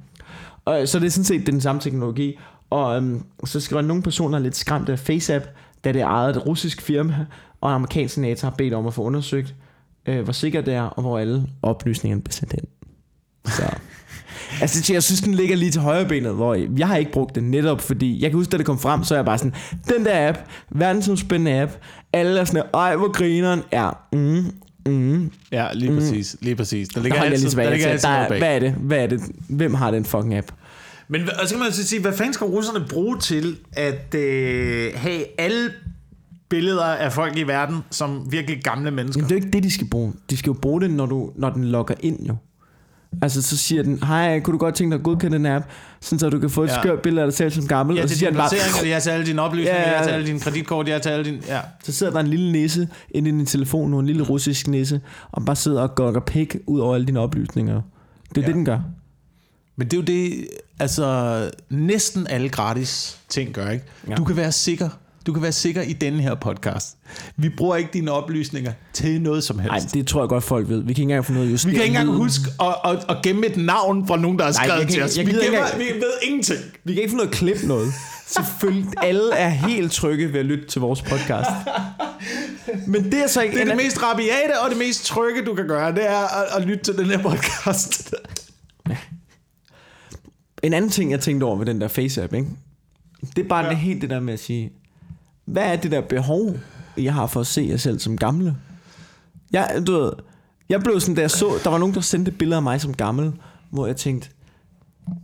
Og, så det er sådan set den samme teknologi. Og øhm, så skriver nogle personer er lidt skræmt af FaceApp, da det er ejet et russisk firma, og en amerikansk senator har bedt om at få undersøgt, øh, hvor sikkert det er, og hvor alle oplysningerne bliver sendt hen. Så. Altså, jeg synes, den ligger lige til højre benet, hvor jeg har ikke brugt den netop, fordi jeg kan huske, da det kom frem, så er jeg bare sådan, den der app, verdensomspændende app, alle er sådan, ej, hvor grineren er, mm, mm, Ja, lige præcis. Lige præcis. Der der ligger jeg lige altid, tilbage. der ligger altid der, er- bag. hvad er det? Hvad er det? Hvem har den fucking app? Men og så kan man så sige, hvad fanden skal russerne bruge til at øh, have alle billeder af folk i verden som virkelig gamle mennesker? Jamen, det er jo ikke det, de skal bruge. De skal jo bruge det, når, du, når den logger ind, jo. Altså, så siger den, hej, kunne du godt tænke dig at godkende den app, sådan så du kan få et Ja. skørt billede af dig selv som gammel. Ja, og så det siger er den bare, jeg har til alle dine oplysninger, Ja, ja, jeg har til alle dine kreditkort, jeg har til alle dine... Ja. så sidder der en lille nisse inde i din telefon nu, en lille russisk nisse, og bare sidder og gokker pik ud over alle dine oplysninger. Det er. Ja. det, den gør. Men det er jo det, altså næsten alle gratis ting gør, ikke? Ja. Du kan være sikker. Du kan være sikker i denne her podcast. Vi bruger ikke dine oplysninger til noget som helst. Nej, det tror jeg godt, folk ved. Vi kan ikke engang få noget at vi kan ikke engang huske at, at, at gemme et navn fra nogen, der har Nej, skrevet kan til ikke- os. Vi, ikke gemmer, engang- vi ved ingenting. Vi kan ikke få noget at klippe noget. Selvfølgelig, alle er helt trygge ved at lytte til vores podcast. Men det er så ikke... Det er det mest rabiate og det mest trygge, du kan gøre. Det er at, at lytte til den her podcast. En anden ting, jeg tænkte over ved den der Face-app, ikke? det er bare ja. det helt det der med at sige, hvad er det der behov, jeg har for at se jer selv som gamle? Jeg, du ved, jeg blev sådan, da jeg så, der var nogen, der sendte billeder af mig som gammel, hvor jeg tænkte,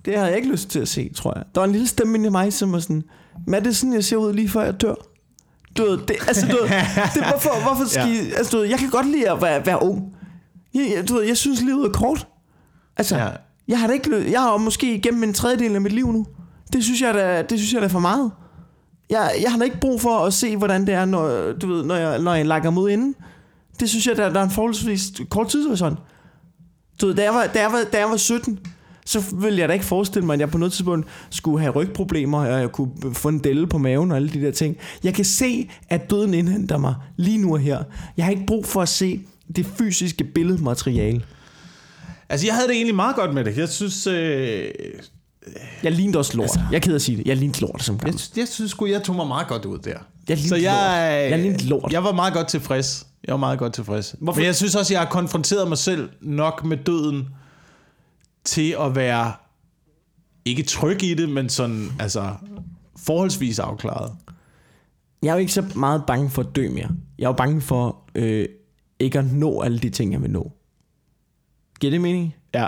det har jeg ikke lyst til at se, tror jeg. Der var en lille stemme i mig, som var sådan, men er det sådan, jeg ser ud lige før jeg dør? Du ved, det, altså, du ved, det, hvorfor, hvorfor skal Ja. I, altså, du ved, jeg kan godt lide at være, være ung. Jeg, jeg, du ved, jeg synes, livet er kort. Altså, Ja. jeg har da ikke, jeg har måske igennem en tredjedel af mit liv nu. Det synes jeg da, det synes jeg da er for meget. Jeg, jeg har da ikke brug for at se, hvordan det er, når, du ved, når, jeg, når jeg lakker mod inden. Det synes jeg, der, der er en forholdsvis kort tidshorisont. Du ved, da jeg, var, da, jeg var, da jeg var 17, så ville jeg da ikke forestille mig, at jeg på noget tidspunkt skulle have rygproblemer, og jeg kunne få en delle på maven og alle de der ting. Jeg kan se, at døden indhenter mig lige nu og her. Jeg har ikke brug for at se det fysiske billedmateriale. Altså, jeg havde det egentlig meget godt med det. Jeg synes, øh, jeg lignede også lort. Altså, jeg er ked af at sige det. Jeg lignede lort som jeg, gammel. jeg synes sgu, jeg tog mig meget godt ud der. Jeg lignede Så jeg, lort. Jeg lignede lort. Jeg var meget godt tilfreds. Jeg var meget godt tilfreds. Hvorfor- Men jeg synes også, jeg har konfronteret mig selv nok med døden til at være ikke tryg i det, men sådan, altså, forholdsvis afklaret. Jeg er jo ikke så meget bange for at dø mere. Jeg er jo bange for øh, ikke at nå alle de ting, jeg vil nå. Giver det mening? Ja,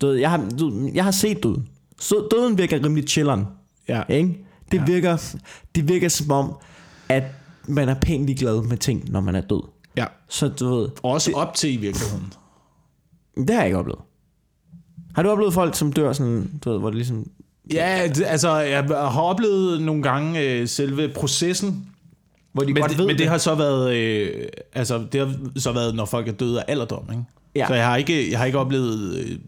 Du ved, jeg, har, du, jeg har set døden. Så døden virker rimelig chilleren. ja. Ikke? Det, ja. virker, det virker som om, at man er pænt glad med ting, når man er død. ja. Så du ved, Også op til i virkeligheden. det har jeg ikke oplevet. Har du oplevet folk, som dør sådan, du ved, hvor det ligesom... Ja, det, altså, jeg har oplevet nogle gange øh, selve processen, Hvor de men, godt det, ved men det har så været, øh, altså, det har så været, når folk er døde af alderdom, ikke? Ja. Så jeg har ikke, jeg har ikke oplevet, øh,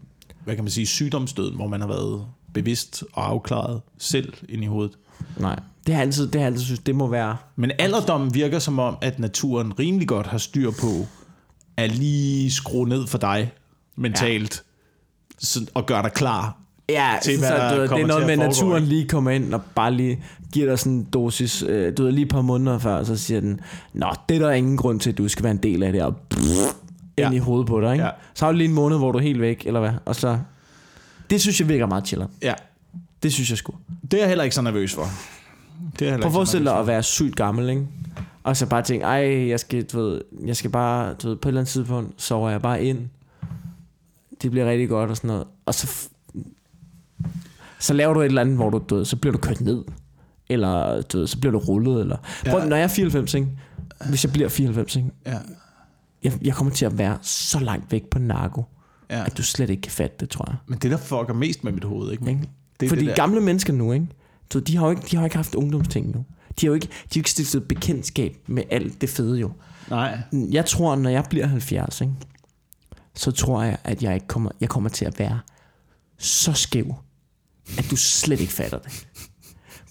hvad kan man sige, sygdomsdøden, hvor man har været bevidst og afklaret selv ind i hovedet. Nej, det har jeg altid, det har jeg altid synes, det må være... Men alderdommen virker som om, at naturen rimelig godt har styr på at lige skrue ned for dig mentalt, ja. og gøre dig klar. Ja, til, så, hvad så, der du, det er noget med, at naturen lige kommer ind og bare lige giver dig sådan en dosis, øh, du ved, lige et par måneder før, så siger den, Nå, det er der ingen grund til, at du skal være en del af det, og pff, Ja. ind i hovedet på dig, ikke? Ja. Så har du lige en måned, hvor du er helt væk, eller hvad? Og så, det synes jeg virker meget chiller. Ja, Det synes jeg sgu. det er jeg heller ikke så nervøs for. Det er Prøv at forestille dig at være sygt gammel, ikke? Og så bare tænke, ej, jeg skal, du ved, jeg skal bare, du ved, på et eller andet tidspunkt, sover jeg bare ind. Det bliver rigtig godt og sådan noget. Og så, så laver du et eller andet, hvor du, du ved, så bliver du kørt ned. Eller du ved, så bliver du rullet. Eller. Prøv, Ja. når jeg er 94, ikke? hvis jeg bliver 94, ikke? Ja, Jeg, jeg kommer til at være så langt væk på narko, ja. at du slet ikke kan fatte det, tror jeg. Men det, der fucker mest med mit hoved, ikke? Ikke? Det er Fordi det der. gamle mennesker nu, ikke? Ved, de, har jo ikke, de har ikke haft ungdomsting nu. De har jo ikke, de har ikke stiftet bekendtskab med alt det fede jo. Nej. Jeg tror, når jeg bliver 70, ikke, så tror jeg, at jeg, ikke kommer, jeg kommer til at være så skæv, at du slet ikke fatter det.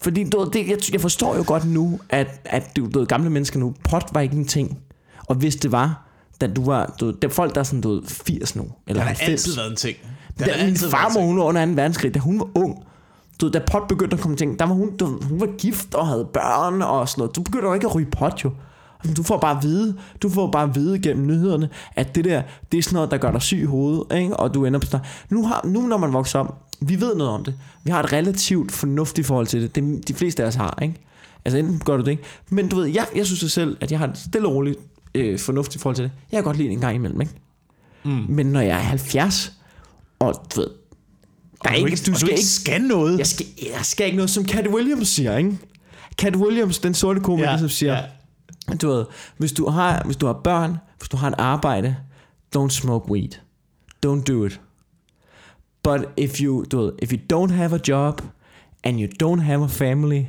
Fordi du, ved, det, jeg, jeg forstår jo godt nu, at, at du, du ved, gamle mennesker nu, pot var ikke en ting. Og hvis det var, da du var, du, der er folk, der er sådan, du ved, 80 nu, eller Det har 90. altid været en ting. Det Da har min farmor, hun var under 2. verdenskrig, da hun var ung, du da pot begyndte at komme ting, der var hun, du, hun var gift og havde børn og sådan noget. Du begyndte jo ikke at ryge pot, jo. du får bare at vide, du får bare at vide gennem nyhederne, at det der, det er sådan noget, der gør dig syg i hovedet, ikke? og du ender på sådan nu, har, nu når man vokser op, vi ved noget om det. Vi har et relativt fornuftigt forhold til det. det de fleste af os har, ikke? Altså enten gør du det ikke. Men du ved, jeg, jeg synes selv, at jeg har et stille og roligt øh, fornuftigt forhold til det. Jeg kan godt lide det en gang imellem, ikke? Mm. Men når jeg er 70, og du ved, der er ikke, ikke, du skal ikke skal noget. Jeg skal, jeg skal ikke noget, som Cat Williams siger, ikke? Cat Williams, den sorte komiker, ja, som siger, ja. du ved, hvis du, har, hvis du har børn, hvis du har et arbejde, don't smoke weed. Don't do it. But if you, du ved, if you don't have a job, and you don't have a family,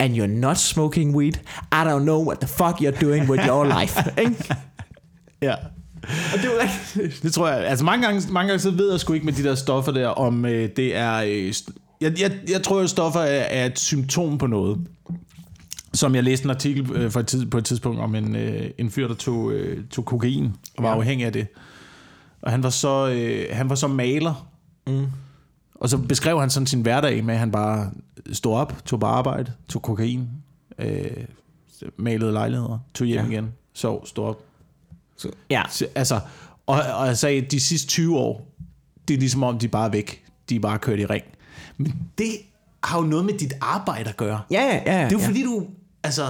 and you're not smoking weed, I don't know what the fuck you're doing with your life. ikke? Ja. Og det, var det tror jeg. Altså mange gange, mange gange så ved jeg sgu ikke med de der stoffer der, om øh, det er... Øh, jeg, jeg, jeg tror, at stoffer er, er et symptom på noget. Som jeg læste en artikel øh, for et tid, på et tidspunkt om en, øh, en fyr, der tog, øh, tog kokain og var ja. afhængig af det. Og han var så, øh, han var så maler. Mm. Og så beskrev han sådan sin hverdag med, at han bare stod op, tog bare arbejde, tog kokain, øh, malede lejligheder, tog hjem ja. igen, sov, stod op. Så, ja. Så, altså, og, og jeg sagde, at de sidste 20 år, det er ligesom om, de bare er væk. De er bare kørt i ring. Men det har jo noget med dit arbejde at gøre. Ja, ja, ja. Det er jo ja. fordi, du, altså,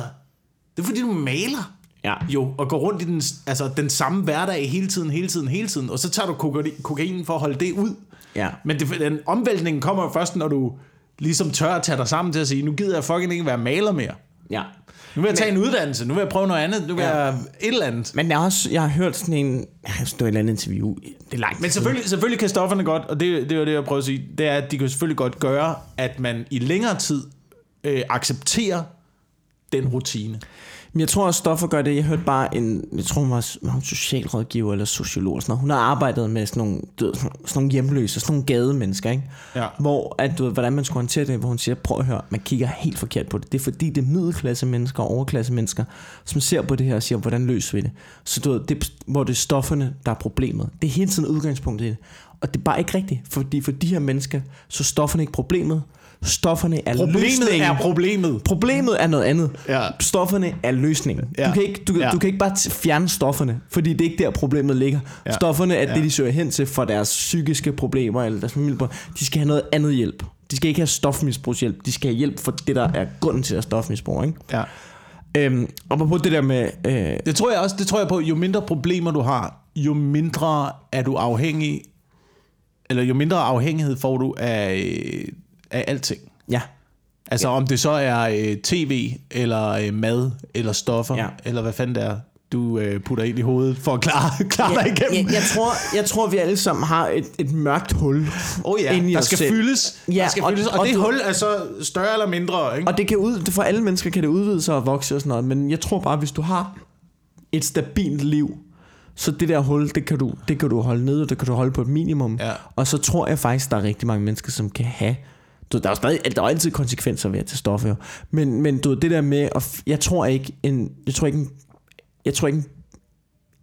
det er fordi, du maler. Ja. Jo, og går rundt i den, altså, den samme hverdag hele tiden, hele tiden, hele tiden, og så tager du kokain for at holde det ud. Ja. Men det, den omvæltning kommer jo først, når du ligesom tør at tage dig sammen til at sige, nu gider jeg fucking ikke være maler mere. Ja. Nu vil jeg tage men, en uddannelse, nu vil jeg prøve noget andet, nu vil ja. jeg et eller andet. Men jeg har, også, jeg har hørt sådan en, jeg har stået et eller andet interview, det er langt Men selvfølgelig, selvfølgelig kan stofferne godt, og det, det var det, jeg prøver at sige, det er, at de kan selvfølgelig godt gøre, at man i længere tid øh, accepterer den rutine. Men jeg tror også, stoffer gør det. Jeg hørte bare en, jeg tror hun var, var hun socialrådgiver eller sociolog. Sådan noget. Hun har arbejdet med sådan nogle, du sådan nogle hjemløse, sådan nogle gademennesker, ikke? Ja. Hvor, at, du ved, hvordan man skulle håndtere det, hvor hun siger, prøv at høre, man kigger helt forkert på det. Det er fordi, det er middelklasse mennesker og overklasse mennesker, som ser på det her og siger, hvordan løser vi det? Så du ved, det, hvor det er stofferne, der er problemet. Det er hele tiden udgangspunktet i det. Og det er bare ikke rigtigt, fordi for de her mennesker, så er stofferne ikke problemet, Stofferne er problemet løsningen. er problemet. Problemet er noget andet. Ja. Stofferne er løsningen. Ja. Du, kan ikke, du, ja. du kan ikke bare fjerne stofferne, fordi det er ikke der problemet ligger. Ja. Stofferne er Ja. det, de søger hen til for deres psykiske problemer eller deres familie. De skal have noget andet hjælp. De skal ikke have stofmisbrugshjælp. De skal have hjælp for det, der er grunden til deres stofmisbrug. Ikke? Ja. Øhm, og på det der med... Øh, Det tror jeg også, det tror jeg på, jo mindre problemer du har, jo mindre er du afhængig, eller jo mindre afhængighed får du af, øh, af alting. ja, Altså om det så er øh, tv, eller øh, mad, eller stoffer, Ja. eller hvad fanden det er, du øh, putter ind i hovedet for at klare, klare dig jeg, igennem. jeg, jeg, tror, jeg tror, vi alle sammen har et, et mørkt hul oh ja, inde i der os skal selv. fyldes, Ja, der skal og- fyldes og og det du- hul er så større eller mindre, ikke? Og det kan ud, for alle mennesker kan det udvide sig og vokse og sådan noget, men jeg tror bare, hvis du har et stabilt liv, så det der hul, det kan du, det kan du holde nede, og det kan du holde på et minimum. Ja. Og så tror jeg faktisk, der er rigtig mange mennesker, som kan have du, der er jo stadig, der er jo altid konsekvenser ved at tage stoffer, jo. men, men du, ved, det der med, at, jeg tror ikke, en, jeg tror ikke, en, jeg tror ikke, en,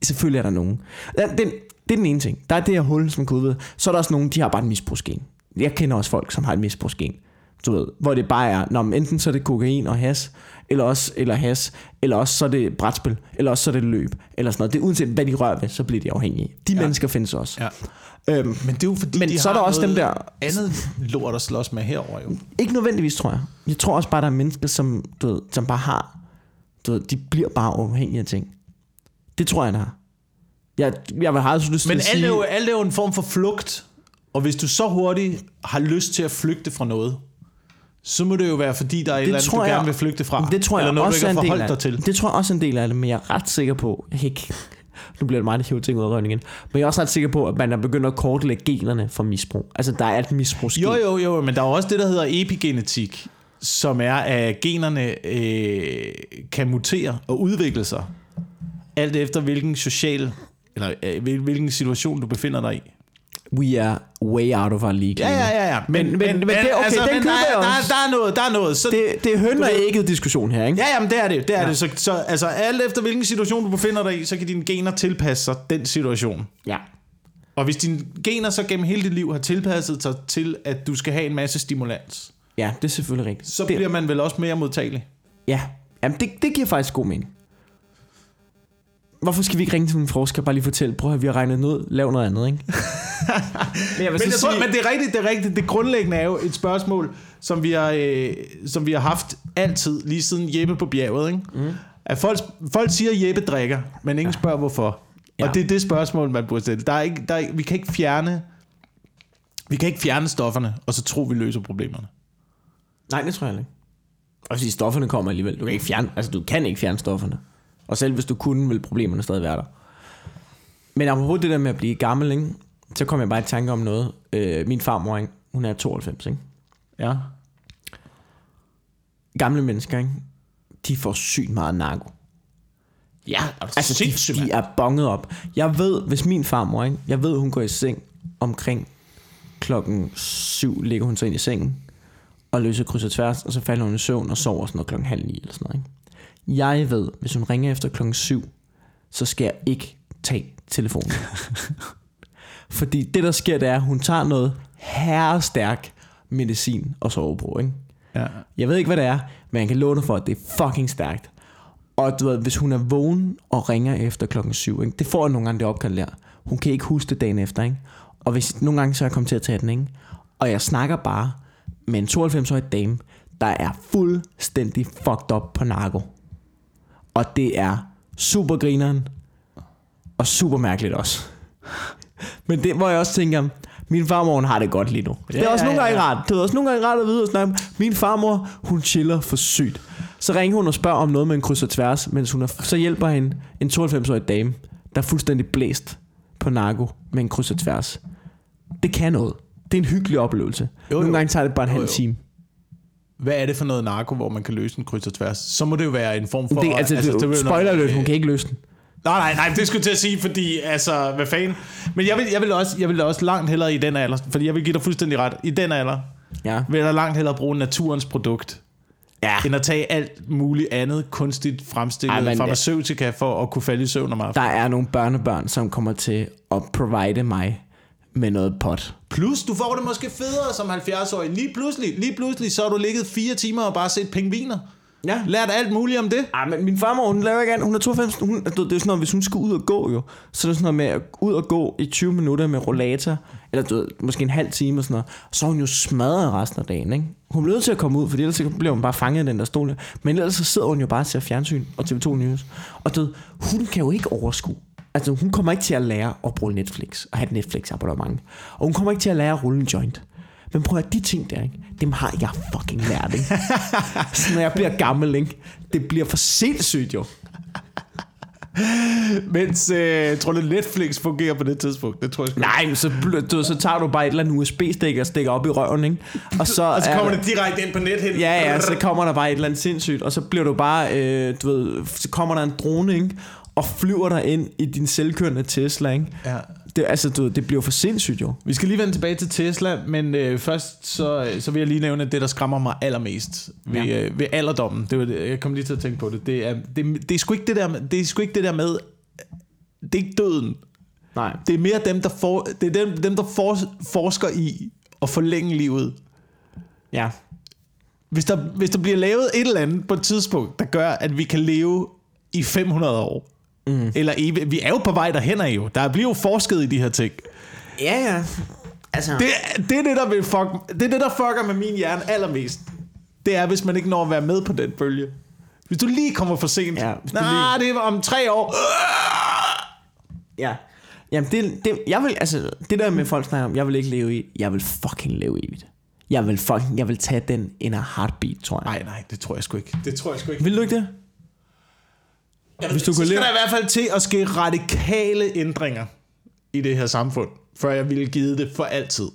selvfølgelig er der nogen. Ja, den, det er den ene ting. Der er det her hul, som kan udvide. Så er der også nogen, de har bare et misbrugsgen. Jeg kender også folk, som har et misbrugsgen. Du ved, hvor det bare er, når enten så er det kokain og has, eller også eller has, eller også så er det brætspil, eller også så er det løb, eller sådan noget. Det er uanset hvad de rører ved, så bliver de afhængige. De ja. mennesker findes også. Ja. Øhm, Men det er jo fordi, Men de så er har der også dem der- andet lort at slås med herover jo. Ikke nødvendigvis, tror jeg. Jeg tror også bare, der er mennesker, som, du ved, som bare har... Du ved, de bliver bare afhængige af ting. Det tror jeg, der er. Jeg, jeg vil have lyst til Men at alt sige... er, jo, alt er jo en form for flugt. Og hvis du så hurtigt har lyst til at flygte fra noget, så må det jo være, fordi der er et eller andet, du gerne vil flygte fra. Det tror jeg eller noget, også du ikke har forholdt af dig til. det. Det tror jeg også er en del af det, men jeg er ret sikker på... Jeg ikke, nu bliver det mig, der hiver ting ud af røven igen. Men jeg er også ret sikker på, at man er begyndt at kortlægge generne for misbrug. Altså, der er et misbrugsgen. Jo, jo, jo, men der er også det, der hedder epigenetik, som er, at generne øh, kan mutere og udvikle sig, alt efter hvilken social, eller øh, hvil- hvilken situation du befinder dig i. We are way out of our league. Ja, ja, ja, ja. Men- men- men det- okay, den men køber der, jeg er- der, er- der, er noget, der er noget. Så, Det, det ved- ikke diskussion her, ikke? Ja, jamen det er det. det, er ja. det. Så, så altså, alt efter hvilken situation du befinder dig i, så kan dine gener tilpasse sig den situation. Ja. Og hvis dine gener så gennem hele dit liv har tilpasset sig til, at du skal have en masse stimulans, Ja, det er selvfølgelig rigtigt. så det, bliver man vel også mere modtagelig. Ja, Jamen, det, det giver faktisk god mening. Hvorfor skal vi ikke ringe til en forsker og bare lige fortælle, prøv at vi har regnet ud, lav noget andet, ikke? men jeg Men, jeg tror, sige, men det er rigtigt, det er rigtigt. Det grundlæggende er jo et spørgsmål, som vi har, øh, som vi har haft altid, lige siden Jeppe på bjerget. Ikke? Mm. At folk, folk siger, at Jeppe drikker, men ingen spørger hvorfor. Ja. Og det er det spørgsmål, man burde stille. Der er ikke, der er, vi kan ikke fjerne vi kan ikke fjerne stofferne, og så tro, vi løser problemerne. Nej, det tror jeg ikke. Og sige, stofferne kommer alligevel. Du kan ikke fjerne, altså du kan ikke fjerne stofferne. Og selv hvis du kunne, vil problemerne stadig være der. Men apropos det der med at blive gammel, ikke? så kom jeg bare i tanke om noget. Øh, min farmor, ikke? hun er 92, ikke? Ja. Gamle mennesker, ikke? de får sygt meget narko. Ja, Altså, de, de er bonget op. Jeg ved, hvis min farmor, ikke? jeg ved, hun går i seng omkring klokken 7, ligger hun så ind i sengen, og løser kryds og tværs, og så falder hun i søvn og sover sådan noget klokken halv ni eller sådan noget. Ikke? Jeg ved, hvis hun ringer efter klokken 7, så skal jeg ikke tage telefonen. Fordi det, der sker, det er, at hun tager noget herrestærk medicin og sover på, ikke? Ja. Jeg ved ikke, hvad det er, men jeg kan dig for, at det er fucking stærkt. Og du ved, hvis hun er vågen og ringer efter klokken 7, ikke? det får jeg nogle gange det opkald der. Hun kan ikke huske det dagen efter, ikke? Og hvis nogle gange så er jeg kommet til at tage den, ikke? Og jeg snakker bare med en 92-årig dame, der er fuldstændig fucked up på narko. Og det er super grineren, og super mærkeligt også. Men det, hvor jeg også tænker, min farmor hun har det godt lige nu. Ja, det er også ja, nogle gange ja. rart. Det er også nogle gange rart at vide og snakke. Min farmor, hun chiller for sygt. Så ringer hun og spørger om noget med en kryds og tværs, mens hun er, så hjælper hende en 92-årig dame, der er fuldstændig blæst på narko med en kryds og tværs. Det kan noget. Det er en hyggelig oplevelse. Jo, Jo, Nogle gange tager det bare en halv time. Hvad er det for noget narko, hvor man kan løse en kryds og tværs? Så må det jo være en form for... Det, altså, altså, det jo spoiler alert, hun kan ikke løse den. Nej, nej, nej, det skulle til at sige, fordi, altså, hvad fanden. Men jeg vil, jeg vil, også, jeg vil også langt hellere i den alder, fordi jeg vil give dig fuldstændig ret. I den alder Ja. vil jeg langt hellere bruge naturens produkt, Ja. end at tage alt muligt andet kunstigt fremstillet Ej, men- farmaceutika for at kunne falde i søvn om aftenen. Der er nogle børnebørn, som kommer til at provide mig med noget pot. Plus, du får det måske federe som 70-årig. Lige pludselig, lige pludselig, så har du ligget fire timer og bare set pingviner. Ja. Lært alt muligt om det. Ej, men min farmor, hun laver ikke andet. Hun er 92. Hun, det er jo sådan noget, hvis hun skal ud og gå jo, så er det sådan noget med at ud og gå i 20 minutter med rollator, eller du ved, måske en halv time og sådan noget, så er hun jo smadret resten af dagen, ikke? Hun bliver nødt til at komme ud, for ellers så bliver hun bare fanget i den der stol. Men ellers så sidder hun jo bare og ser fjernsyn og TV2 News. Og du ved, hun kan jo ikke overskue. Altså, hun kommer ikke til at lære at bruge Netflix og have et Netflix-abonnement. Og hun kommer ikke til at lære at rulle en joint. Men prøv at de ting der, ikke? dem har jeg fucking lært, ikke? Så når jeg bliver gammel, ikke? det bliver for sindssygt jo. Mens, øh, tror du, Netflix fungerer på det tidspunkt? Det tror jeg sgu. Nej, så, du, så tager du bare et eller andet USB-stik og stikker op i røven, ikke? Og så, Og så er kommer der- det direkte ind på nethinden. Ja, ja, så kommer der bare et eller andet sindssygt, og så bliver du bare, øh, du ved, så kommer der en drone, ikke? Og flyver dig ind i din selvkørende Tesla, ikke? ja. Det, altså, du det bliver for sindssygt jo. Vi skal lige vende tilbage til Tesla, men øh, først så, så vil jeg lige nævne det, der skræmmer mig allermest ved, Ja. øh, ved alderdommen. Det var det, jeg kom lige til at tænke på det. Det er, det, det er sgu ikke det der, det er sgu ikke det der med, det er ikke døden. Nej. Det er mere dem, der, for, det er dem, dem, der for, forsker i at forlænge livet. Ja. Hvis der, hvis der bliver lavet et eller andet på et tidspunkt, der gør, at vi kan leve i 500 år, mm. eller evigt. Vi er jo på vej derhen af jo. Der bliver jo forsket i de her ting. Ja, ja. Altså, Det, det, er det, der vil fuck, det er det, der fucker med min hjerne allermest. Det er, hvis man ikke når at være med på den bølge. Hvis du lige kommer for sent. Ja, Nej, det var om tre år. Ja. Jamen, det, det, jeg vil, altså, det der med folk snakker om, jeg vil ikke leve i, jeg vil fucking leve evigt. Jeg vil fucking, jeg vil tage den in a heartbeat, tror jeg. Nej, nej, det tror jeg sgu ikke. Det tror jeg sgu ikke. Vil du ikke det? Hvis du så kunne skal der i hvert fald til at ske radikale ændringer i det her samfund, før jeg ville give det for altid.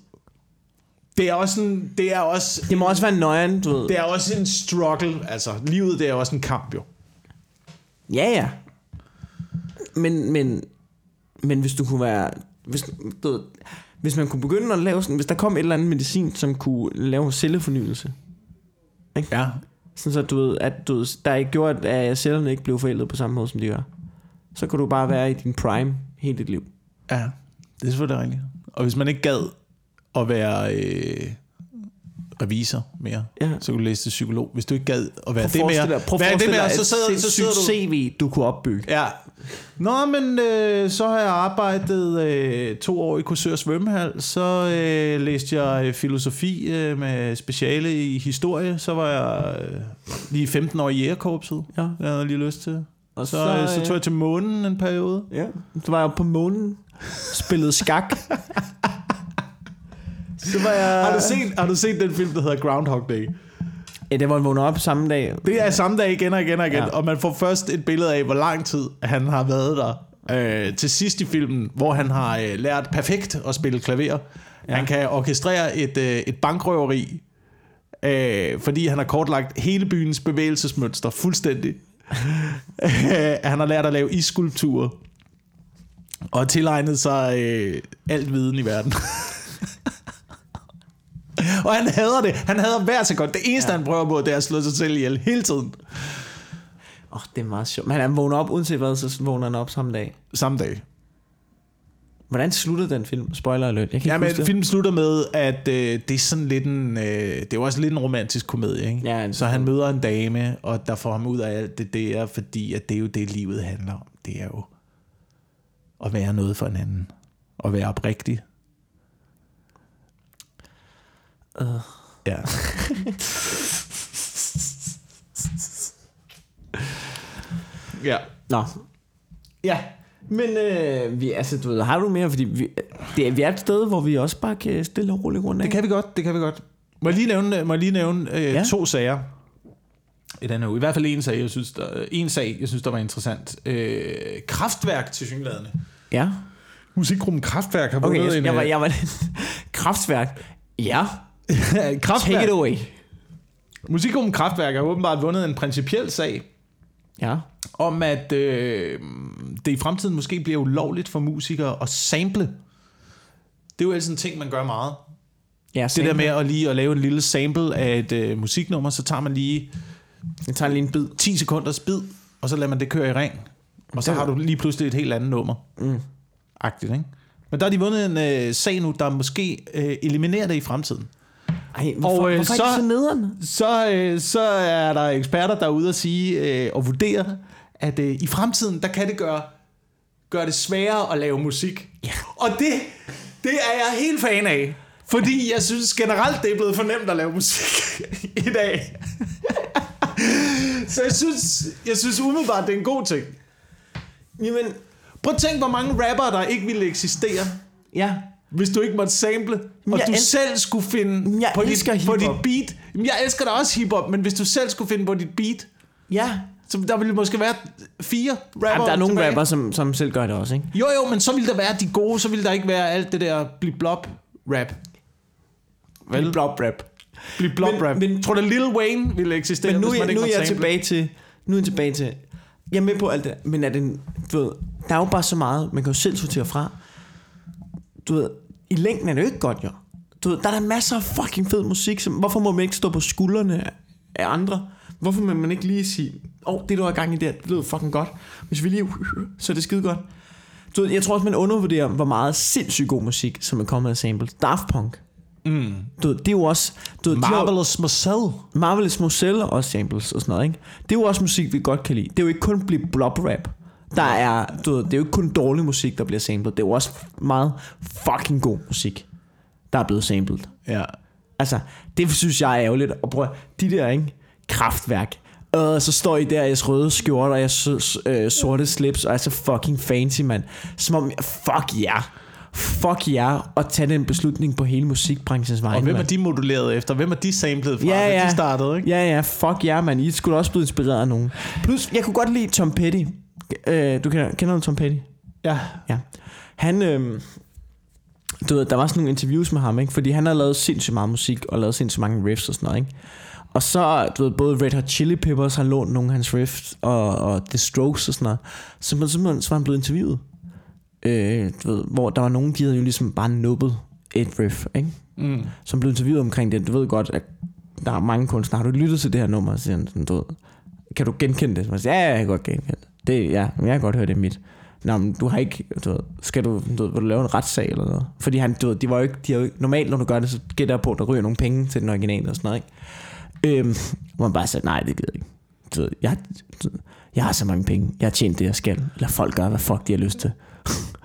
Det er også en, det er også, Det må også være nøjen, du ved. det er også en struggle. Altså, livet det er også en kamp jo. Ja, ja. Men, men, men hvis du kunne være... Hvis, du ved, hvis man kunne begynde at lave sådan... Hvis der kom et eller andet medicin, som kunne lave cellefornyelse. Ja. Sådan så du ved, at du ved, der ikke gjorde, at cellerne ikke blev forældet på samme måde, som de gør. Så kan du bare være i din prime hele dit liv. Ja, det er selvfølgelig rigtigt. Og hvis man ikke gad at være øh, revisor mere. Ja. Så kunne du læse til psykolog. Hvis du ikke gad at være Prøv det mere. prøv er det mere? Så sidder, så sidder du... CV, du kunne opbygge. Ja. Nå, men øh, så har jeg arbejdet øh, to år i Kursør Svømmehal. Så øh, læste jeg øh, filosofi øh, med speciale i historie. Så var jeg øh, lige 15 år i jægerkorpset. Ja. Det havde jeg lige lyst til. Og Så, så, øh, så tog jeg til månen en periode. Ja, så var jeg på månen, spillede skak. så var jeg... Har du, set, har du set den film, der hedder Groundhog Day? Ja, det var en vågner op samme dag. Det er samme dag igen og igen og igen, Ja. og man får først et billede af, hvor lang tid han har været der. Øh, til sidst i filmen, hvor han har øh, lært perfekt at spille klaver. Ja. Han kan orkestrere et, øh, et bankrøveri, øh, fordi han har kortlagt hele byens bevægelsesmønster fuldstændig. Han har lært at lave isskulpturer, og tilegnet sig øh, alt viden i verden. og han hader det. Han hader hver sekund. Det eneste, ja. han prøver på, det er at slå sig selv ihjel hele tiden. Åh, oh, det er meget sjovt. Men han vågner op, uanset hvad, så vågner han op samme dag. Samme dag. Hvordan sluttede den film? Spoiler alert. Jeg kan Ja, men det. filmen slutter med, at øh, det er sådan lidt en, øh, det er også lidt en romantisk komedie, ikke? Ja, en- så han møder en dame, og der får ham ud af alt det der, fordi at det er jo det, livet handler om. Det er jo at være noget for hinanden. At være oprigtig. Øh. Ja. ja. Nå. Ja. Men øh, vi, altså, du ved, har du mere? Fordi vi, det er, vi er et sted, hvor vi også bare kan stille og roligt rundt af. Det kan vi godt, det kan vi godt. Må jeg lige nævne, må jeg lige nævne øh, Ja. to sager i den her uge. I hvert fald en sag, jeg synes, der, en sag, jeg synes, der var interessant. Øh, kraftværk til synlædende. Ja. Musikgruppen Kraftværk har Okay, vundet jeg, en... jeg, var, øh, jeg var Kraftværk. Ja. Take Kraftværk, it away. Musikgruppen Kraftværk har åbenbart vundet en principiel sag Ja. om, at øh, det i fremtiden måske bliver ulovligt for musikere at sample. Det er jo ellers en ting, man gør meget. Ja, Det der med at lige at lave en lille sample af et øh, musiknummer, så tager man lige Jeg tager lige en bid. 10 sekunders bid, og så lader man det køre i ring. Og så har du lige pludselig et helt andet nummer. Mm. Agtigt, ikke? Men der har de vundet en øh, sag nu, der måske øh, eliminerer det i fremtiden. Ej, hvorfor, Og, øh, hvorfor er så- de så nederen? Så, øh, så er der eksperter, der er ude og sige øh, og vurdere, at øh, i fremtiden, der kan det gøre, gøre det sværere at lave musik. Ja. Og det, det er jeg helt fan af. Fordi jeg synes generelt, det er blevet for nemt at lave musik i dag. Så jeg synes, jeg synes umiddelbart, det er en god ting. Jamen, Prøv at tænke, hvor mange rappere, der ikke ville eksistere, ja. Hvis du ikke måtte sample, og Jeg du el- selv skulle finde Jeg på, dit, på dit beat. Jeg elsker da også hiphop, men hvis du selv skulle finde på dit beat, Ja. så der ville måske være fire rapper Jamen, der er nogle tilbage. rapper, som, som selv gør det også, ikke? Jo, jo, men så ville der være de gode, så ville der ikke være alt det der blip blop rap. Vel? Blop rap. Blip blop Men- rap. men- Tror du, Lil Wayne ville eksistere, Men nu, hvis er, man ikke nu er jeg sample? tilbage til... Nu er jeg tilbage til... Jeg er med på alt det, men er det, du ved, der er jo bare så meget, man kan jo selv sortere fra. Du ved, i længden er det jo ikke godt, jo. Du ved, der er der masser af fucking fed musik, som, hvorfor må man ikke stå på skuldrene af- andre? Hvorfor må man ikke lige sige, åh, oh, det du har gang i der, det lyder fucking godt. Hvis vi lige, så er det skide godt. Du ved, jeg tror også, man undervurderer, hvor meget sindssygt god musik, som er kommet af samples. Daft Punk. Mm. Du ved, det er jo også... Du ved, har Marvelous Marcel. Marvelous Moselle og samples og sådan noget, ikke? Det er jo også musik, vi godt kan lide. Det er jo ikke kun blive blob rap. Der er, du ved, det er jo ikke kun dårlig musik, der bliver samlet. Det er jo også meget fucking god musik, der er blevet samlet. Ja. Altså, det synes jeg er ærgerligt. Og prøv, de der, ikke? Kraftværk. Øh, så står I der i jeres røde skjorter og jeres øh, sorte slips og er så fucking fancy, mand. Som om, fuck jer. Yeah. Fuck jer yeah, og tage den beslutning på hele musikbranchens vegne. Og hvem er mand. de moduleret efter? Hvem er de samlet fra, Ja, da ja. de startede, ikke? Ja, ja, fuck jer, yeah, man. I skulle også blive inspireret af nogen. Plus, jeg kunne godt lide Tom Petty. Øh, du kender, kender du Tom Petty? Ja. Ja. Han, øh, du ved, der var sådan nogle interviews med ham, ikke? Fordi han har lavet sindssygt meget musik, og lavet sindssygt mange riffs og sådan noget, ikke? Og så, du ved, både Red Hot Chili Peppers har lånt nogle af hans riffs, og, og The Strokes og sådan noget. Så, så, så, så var han blevet interviewet. Øh, du ved, hvor der var nogen, de havde jo ligesom bare nubbet et riff, ikke? Mm. som blev interviewet omkring det. Du ved godt, at der er mange kunstnere. Har du lyttet til det her nummer? Så siger han sådan, du ved, kan du genkende det? Så man siger, ja, ja, jeg kan godt genkende det. Det ja, jeg kan godt høre, det er mit. Nå, men du har ikke, du ved, skal du, du ved, vil du lave en retssag eller noget? Fordi han, du ved, de var jo ikke, de har jo ikke, normalt når du gør det, så gætter jeg på, at der ryger nogle penge til den originale og sådan noget, ikke? Øhm, hvor man bare sagde, nej, det gider jeg ikke. Du ved, jeg, du ved, jeg har så mange penge, jeg har tjent det, jeg skal. Lad folk gøre, hvad fuck de har lyst til.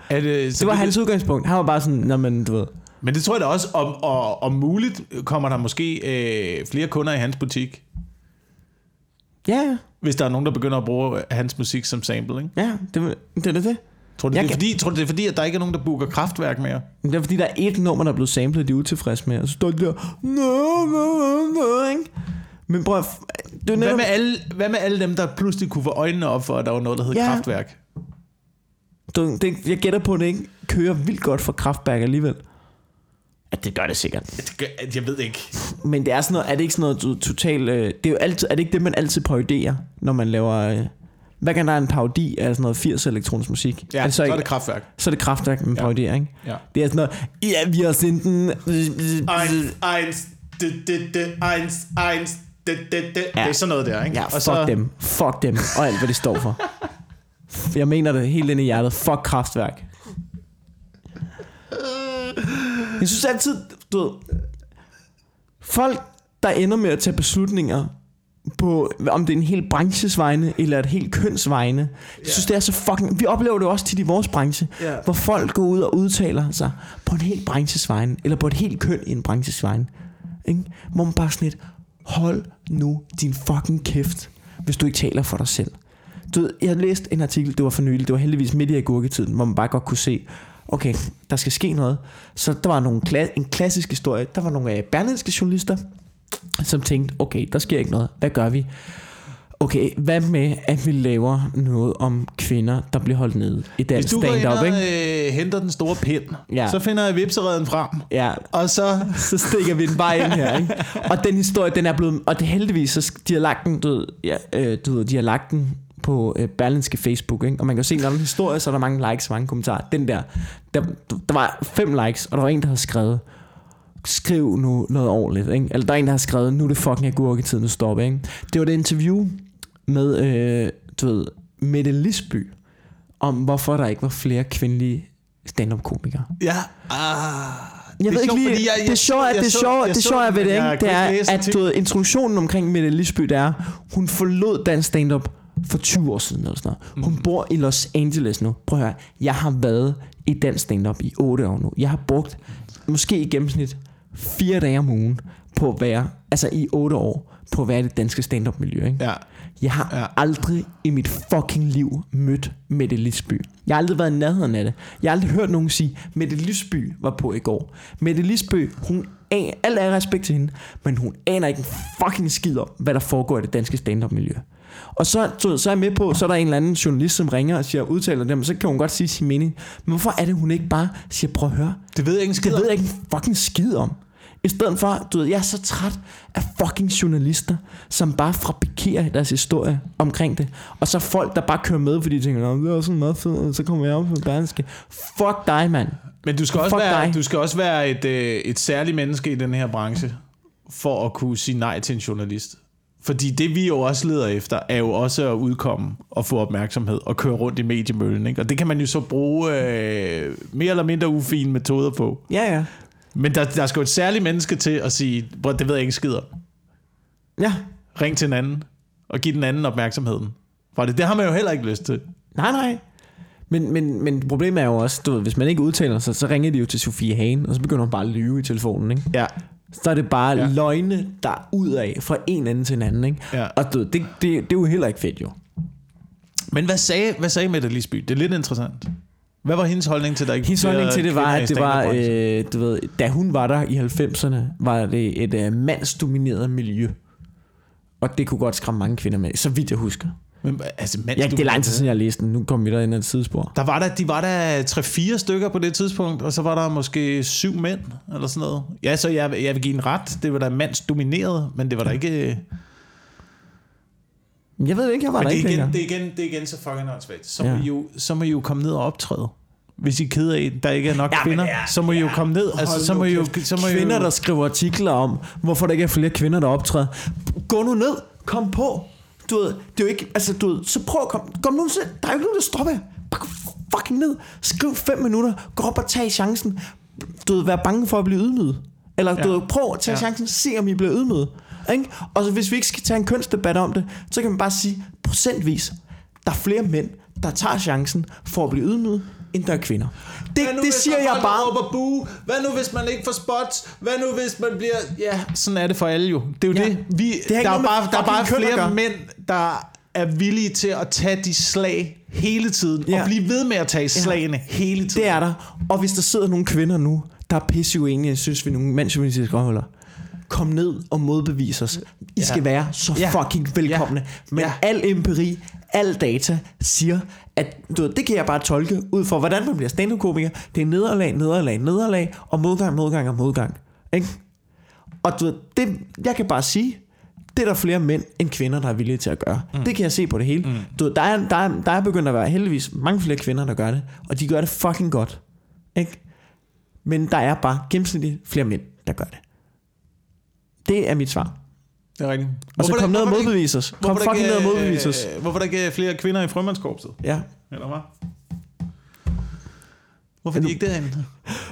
Er det, Det var hans udgangspunkt. Han var bare sådan, nå, men du ved, Men det tror jeg da også, om, og, om muligt kommer der måske øh, flere kunder i hans butik, ja, hvis der er nogen, der begynder at bruge hans musik som sample, ikke? ja, det, det er det. det. Tror du, det er, kan- fordi, tror du, det er fordi, at der ikke er nogen, der booker kraftværk mere? Det er fordi, der er et nummer, der er blevet samlet, de er utilfredse med, og så står de der, nå, nå, nå, ikke? Men prøv at, det er Hvad med, alle, hvad med alle dem, der pludselig kunne få øjnene op for, at der var noget, der hed Ja. kraftværk? du, det, jeg gætter på, at det ikke kører vildt godt for Kraftberg alligevel. Ja, det gør det sikkert. Det gør- Jeg ved ikke. Men det er sådan noget, er det ikke sådan noget du, totalt, øh, det er jo altid, er det ikke det, man altid parodierer, når man laver, øh, hver gang der er en parodi af sådan noget 80 elektronisk musik, Ja, er så, så er ikke- det kraftværk. så er det kraftværk, man Ja. parodierer, ikke? Ja. Det er sådan noget, ja, vi har sendt den... Eins, eins, det, det, det, eins, eins, det, det, det. Ja. Det er sådan noget der, ikke? Ja, fuck så... dem. Fuck dem. Og alt, hvad det står for. Jeg mener det helt ind i hjertet. Fuck kraftværk. Jeg synes altid, du ved, folk, der ender med at tage beslutninger på, om det er en hel branches vegne, eller et helt køns vegne. Jeg synes, det er så fucking... Vi oplever det også tit i vores branche, Ja. hvor folk går ud og udtaler sig på en helt branches vegne, eller på et helt køn i en branches vegne. Ikke? Hvor man bare sådan lidt, hold nu din fucking kæft, hvis du ikke taler for dig selv. Du ved, jeg læste en artikel, det var for nylig, det var heldigvis midt i agurketiden, hvor man bare godt kunne se, okay, der skal ske noget. Så der var nogle, kla- en klassisk historie, der var nogle øh, berlinske journalister, som tænkte, okay, der sker ikke noget, hvad gør vi? Okay, hvad med, at vi laver noget om kvinder, der bliver holdt nede i Hvis dansk du går ind stand-up, og øh, henter den store pind, Ja. så finder jeg vipsereden frem. Ja, Og så... så stikker vi den bare ind her, ikke? Og den historie, den er blevet... Og det heldigvis, så de har lagt den, du ved, ja, øh, du ved, de har lagt den på øh, Berlinske Facebook, ikke? Og man kan jo se, når der er en historie, så er der mange likes, mange kommentarer. Den der, der, der var fem likes, og der var en, der havde skrevet, skriv nu noget ordentligt, ikke? Eller der er en, der har skrevet, nu er det fucking agurketid, nu stopper, ikke? Det var det interview med, øh, du ved, Mette Lisby, om hvorfor der ikke var flere kvindelige stand-up-komikere. Ja. Ah, Jeg ved ikke lige, det sjove er, det sjove, det sjove er ved det, ikke? det er, at du ved, introduktionen omkring Mette Lisby, det er, hun forlod dansk stand-up for 20 år siden eller sådan noget. Hun bor i Los Angeles nu. Prøv at høre, jeg har været i dansk stand-up i 8 år nu. Jeg har brugt måske i gennemsnit fire dage om ugen på at være, altså i 8 år, på at være i det danske stand-up miljø. Ikke? Ja. Jeg har. Ja. aldrig i mit fucking liv mødt Mette Lisby. Jeg har aldrig været i nærheden af det. Jeg har aldrig hørt nogen sige, Mette Lisby var på i går. Mette Lisby, hun aner, alt er respekt til hende, men hun aner ikke en fucking skid om, hvad der foregår i det danske stand-up miljø. Og så, så, så er jeg med på, så er der en eller anden journalist, som ringer og siger, udtaler dem, så kan hun godt sige sin mening. Men hvorfor er det, hun ikke bare siger, prøv at høre, Det ved jeg ikke det skid ved jeg ikke en fucking skid om. I stedet for, du ved, jeg er så træt af fucking journalister, som bare fabrikerer deres historie omkring det. Og så folk, der bare kører med, fordi de tænker, "Nå, det er sådan meget fedt, og så kommer jeg op på Berlingske. Fuck dig, mand. Men du skal også Fuck være, dig. du skal også være et, øh, et særligt menneske i den her branche, for at kunne sige nej til en journalist. Fordi det vi jo også leder efter, er jo også at udkomme og få opmærksomhed og køre rundt i mediemøllen. Ikke? Og det kan man jo så bruge øh, mere eller mindre ufine metoder på. Ja, ja. Men der, der skal jo et særligt menneske til at sige, "Bror, det ved jeg ikke skider. Ja. Ring til en anden og giv den anden opmærksomheden. For det, det har man jo heller ikke lyst til. Nej, nej. Men, men, men problemet er jo også, du ved, hvis man ikke udtaler sig, så ringer de jo til Sofie Hagen, og så begynder hun bare at lyve i telefonen, ikke? Ja. Så er det bare ja. Løgne, der er ud af fra en anden til en anden, ikke? Ja. Og det, det, det er jo heller ikke fedt, jo. Men hvad sagde, hvad sagde Mette Lisby? Det er lidt interessant. Hvad var hendes holdning til, der ikke Hendes holdning til det var, at det var, øh, du ved, da hun var der i 90'erne, var det et øh, mandsdomineret miljø. Og det kunne godt skræmme mange kvinder med, så vidt jeg husker. Men, altså, mens Ja, det er lang tid siden, jeg læste den. Nu kommer vi der ind ad et sidespor. Der var der, de var der 3-4 stykker på det tidspunkt, og så var der måske syv mænd, eller sådan noget. Ja, så jeg, jeg vil give en ret. Det var da mandsdomineret, men det var der ikke... Jeg ved ikke, jeg var Men der det ikke igen, det, er igen, det er igen så fucking åndssvagt. Så, Ja. må I jo, så må I jo komme ned og optræde. Hvis I er ked af, der ikke er nok Ja, kvinder, ja, så må I jo komme ned. Altså, så må I jo... Så må Kvinder, jo, der skriver artikler om, hvorfor der ikke er flere kvinder, der optræder. Gå nu ned. Kom på. Du ved, det er jo ikke... Altså, du ved, så prøv at komme... Kom nu, der er jo ikke nogen, der stopper. Bare fucking ned. Skriv 5 minutter. Gå op og tag chancen. Du ved, vær bange for at blive ydmyget. Eller du Ja. ved, prøv at tage Ja. chancen. Se om I bliver ydmyget. Ikke? Og så hvis vi ikke skal tage en kønsdebat om det, så kan man bare sige, procentvis, der er flere mænd, der tager chancen for at blive ydmyget, end der er kvinder. Det, det siger jeg bare. Råber boo? Hvad nu, hvis man ikke får spots? Hvad nu, hvis man bliver... Ja, sådan er det for alle jo. Det er jo Ja. det. Vi, Det der, er bare, der er bare flere mænd, der er villige til at tage de slag hele tiden. Ja. Og blive ved med at tage slagene hele tiden. Det er der. Og hvis der sidder nogle kvinder nu, der er pisse uenige, synes vi er nogle mandsjuvenistiske røvhuller. Kom ned og modbevis os. I Ja. skal være så Ja. fucking velkomne. Ja. Men Ja. al empiri, al data siger, at du ved, det kan jeg bare tolke ud fra, hvordan man bliver stand-up-komiker. Det er nederlag, nederlag, nederlag, og modgang, modgang og modgang. Ikke? Og du ved, det, jeg kan bare sige, det er der flere mænd end kvinder, der er villige til at gøre. Mm. Det kan jeg se på det hele. Mm. Du ved, der, er, der, er, der er begyndt at være heldigvis mange flere kvinder, der gør det, og de gør det fucking godt. Ikke? Men der er bare gennemsnitligt flere mænd, der gør det. Det er mit svar. Det er rigtigt. Og så Hvorfor kom ned og hvorfor modbevis os. Kom hvorfor fucking ned og modbevis os. øh, Hvorfor er der ikke flere kvinder i frømandskorpset? Ja. Eller hvad? Hvorfor er de ikke derinde?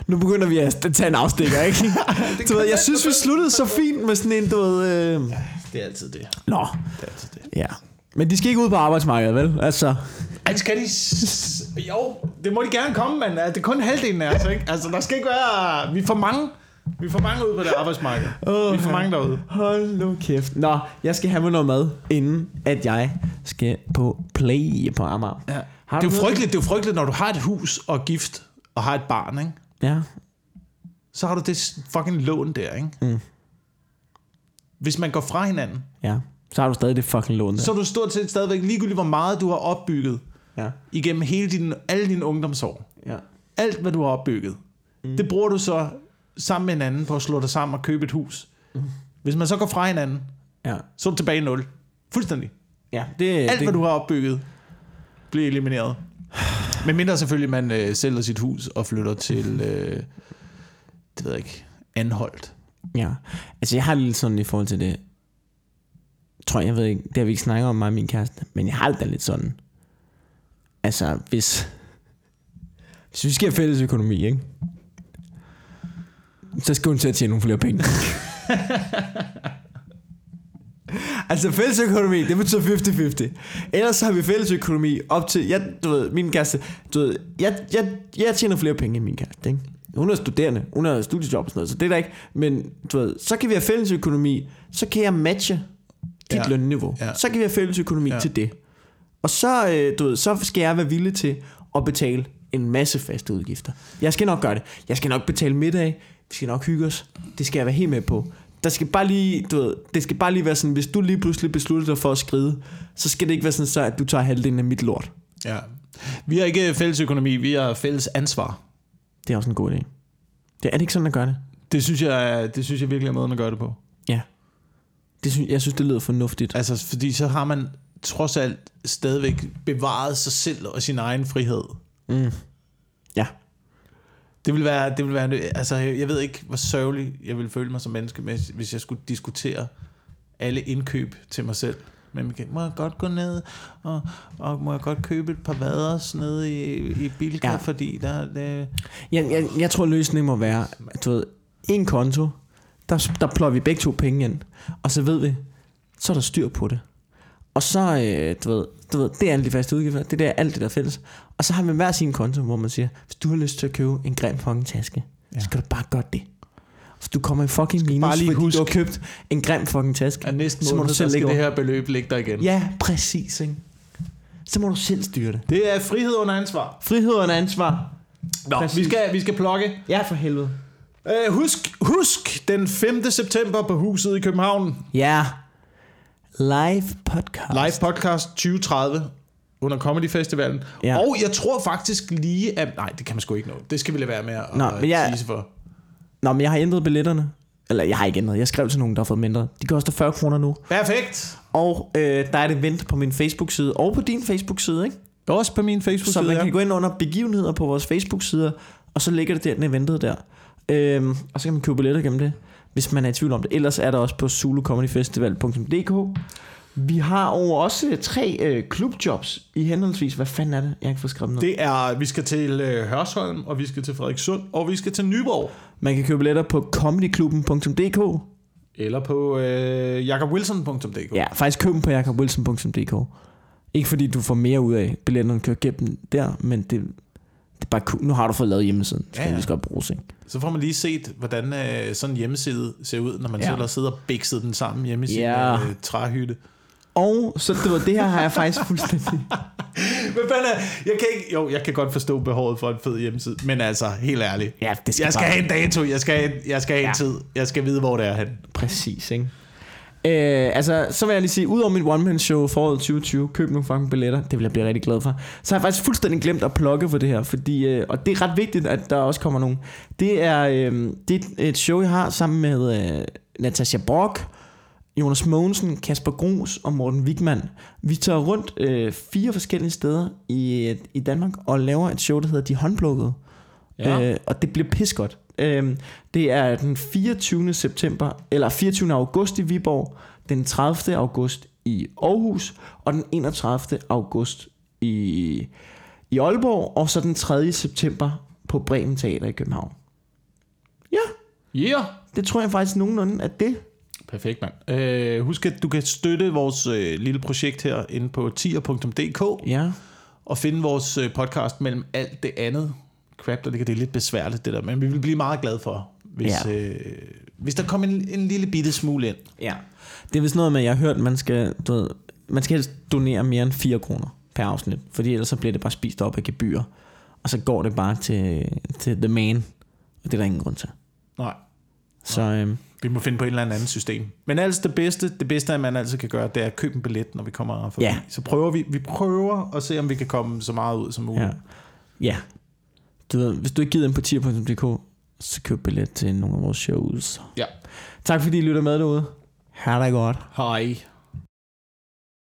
Nu begynder vi at tage en afstikker, ikke? du ved, jeg synes, vi sluttede så fint med sådan en, du ved... Øh... Det er altid det. Nå, Det er altid det. ja. Men de skal ikke ud på arbejdsmarkedet, vel? Altså, Ej, skal de... Jo, det må de gerne komme, men uh, det er kun halvdelen af os, ikke? Altså, der skal ikke være... Vi er for mange. Vi for mange ude på det arbejdsmarked. Åh, vi ja. mange derude. hold nu kæft. Nå, jeg skal have mig noget mad, inden at jeg skal på play på Amager. Ja. Har Det er jo frygteligt, det er jo frygteligt, når du har et hus og gift og har et barn, ikke? Ja. Så har du det fucking lån der, ikke? Mm. Hvis man går fra hinanden, Ja. Så har du stadig det fucking lån der. så er du stort set stadigvæk ligegyldigt, hvor meget du har opbygget Ja. igennem hele din, alle dine ungdomsår. Ja. Alt, hvad du har opbygget. Mm. Det bruger du så sammen med en anden på at slå dig sammen og købe et hus. Mm. Hvis man så går fra hinanden, Ja. så er du tilbage i nul. Fuldstændig. Ja, det, Alt, det, hvad du har opbygget, bliver elimineret. Men mindre selvfølgelig, man øh, sælger sit hus og flytter til, øh, det ved jeg ikke, Anholdt. Ja. Altså, jeg har lidt sådan i forhold til det. Tror jeg, jeg ved ikke, det har vi ikke snakket om mig og min kæreste, men jeg har det da lidt sådan. Altså, hvis... Hvis vi skal have fælles økonomi, ikke? Så skal hun til at tjene nogle flere penge. altså fælles økonomi, det betyder 50-50. Ellers så har vi fælles økonomi op til, jeg, du ved, min kæreste, du ved, jeg, jeg, jeg tjener flere penge end min kæreste, ikke? Hun er studerende, hun har studiejob og sådan noget, så det er der ikke. Men du ved, så kan vi have fælles økonomi, så kan jeg matche dit Ja. lønniveau. Ja. Så kan vi have fælles økonomi Ja. ja. til det. Og så, øh, du ved, så skal jeg være villig til at betale en masse faste udgifter. Jeg skal nok gøre det. Jeg skal nok betale middag. Vi skal nok hygge os. Det skal jeg være helt med på. Der skal bare lige, du ved, det skal bare lige være sådan, hvis du lige pludselig beslutter dig for at skride, så skal det ikke være sådan, så, at du tager halvdelen af mit lort. Ja. Vi har ikke fælles økonomi, vi har fælles ansvar. Det er også en god idé. Det er det ikke sådan, at gøre det? Det synes jeg, det synes jeg virkelig er måden at gøre det på. Ja. Det synes, jeg synes, det lyder fornuftigt. Altså, fordi så har man trods alt stadigvæk bevaret sig selv og sin egen frihed. Mm. Ja. Det vil være, det vil være, altså jeg ved ikke, hvor sørgelig jeg ville føle mig som menneske, hvis, jeg skulle diskutere alle indkøb til mig selv. Men Michael, må jeg godt gå ned, og, og må jeg godt købe et par vaders nede i, i Bilka. Ja. fordi der det, Jeg, jeg, jeg tror, løsningen må være, du ved, en konto, der, der pløjer vi begge to penge ind, og så ved vi, så er der styr på det. Og så, øh, du ved, du ved, det er alle de faste udgifter, det er der, alt det der er fælles. Og så har vi hver sin konto, hvor man siger, hvis du har lyst til at købe en grim fucking taske, ja. så skal du bare gøre det. Hvis du kommer i fucking minus, bare lige fordi huske- du har købt en grim fucking taske, er næsten så må måned, du så selv skal lægge det her beløb ligge der igen. Ja, præcis, ikke? Så må du selv styre det. Det er frihed under ansvar. Frihed og en ansvar. Nå, Præcis. vi skal, vi skal plukke. Ja, for helvede. Uh, husk, husk den 5. september på Huset i København. Ja. Live podcast. Live podcast 2030 under Comedy Festivalen. Ja. Ja. Og jeg tror faktisk lige, at... Nej, det kan man sgu ikke nå. Det skal vi lade være med at Nå, men jeg- tease for. Nå, men jeg har ændret billetterne. Eller jeg har ikke ændret. Jeg skrev til nogen, der har fået mindre. De koster 40 kroner nu. Perfekt. Og øh, der er et event på min Facebook-side. Og på din Facebook-side, ikke? Også på min Så Facebook-side. man ja. kan gå ind under begivenheder på vores Facebook-sider. Og så ligger det der, den eventet der. Øhm, og så kan man købe billetter gennem det, hvis man er i tvivl om det. Ellers er der også på zulucomedyfestival.dk. Vi har jo også øh, tre øh, klubjobs i henholdsvis. Hvad fanden er det? Jeg har ikke fået skrevet ned. Det er, vi skal til øh, Hørsholm, og vi skal til Frederikssund, og vi skal til Nyborg. Man kan købe billetter på comedyklubben.dk. Eller på øh, jakobwilson.dk. Ja, faktisk køb dem på jakobwilson.dk. Ikke fordi du får mere ud af billetterne, kører gennem der, men det, det er bare cool. Nu har du fået lavet hjemmesiden. Skal Ja, ja, vi skal bruge ting. Så får man lige set, hvordan øh, sådan en hjemmeside ser ud, når man ja. Selv har siddet og bikset den sammen hjemme i sin Ja. øh, træhytte. Og så det, var, det her har jeg faktisk fuldstændig... Hvad fanden er, jeg kan ikke, jo, jeg kan godt forstå behovet for en fed hjemmeside, men altså, helt ærligt. Ja, det skal Jeg skal bare- have en dato, jeg skal have, jeg skal have en Ja. tid, jeg skal vide, hvor det er hen. Præcis, ikke? Øh, altså, så vil jeg lige sige, udover mit one-man-show foråret 2020, køb nogle fucking billetter, det vil jeg blive rigtig glad for. Så har jeg faktisk fuldstændig glemt at plukke for det her, fordi, øh, og det er ret vigtigt, at der også kommer nogen. Det er, øh, det er et show, jeg har sammen med øh, Natasha Brock, Jonas Mogensen, Kasper Gros og Morten Wigman. Vi tager rundt øh, fire forskellige steder i, i Danmark og laver et show, der hedder De Håndplukkede. Ja. Øh, og det bliver pissegodt. Øh, det er den 24. september, eller 24. august i Viborg, den 30. august i Aarhus, og den 31. august i, i Aalborg, og så den 3. september på Bremen Teater i København. Ja, Yeah. det tror jeg faktisk nogenlunde, at det Perfekt, mand. Øh, husk, at du kan støtte vores øh, lille projekt her inde på tier.dk Ja, og finde vores øh, podcast mellem alt det andet crap, der ligger. Det er lidt besværligt, det der, men vi vil blive meget glade for, hvis, Ja. øh, hvis der kommer en, en lille bitte smule ind. ja. Det er vist noget med, at jeg har hørt, at man skal, du ved, man skal helst donere mere end 4 kroner per afsnit, fordi ellers så bliver det bare spist op af gebyr, og så går det bare til, til the man, og det er der ingen grund til. Nej. Så øhm, Vi må finde på et eller andet system. Men altså det bedste, det bedste, man altid kan gøre, det er at købe en billet, når vi kommer forbi. Ja. Så prøver vi, vi prøver at se, om vi kan komme så meget ud som muligt. ja. ja. Du ved, hvis du ikke gider ind på tier.dk, så køb billet til nogle af vores shows. ja. Tak fordi I lytter med derude. Ha' det godt. Hej.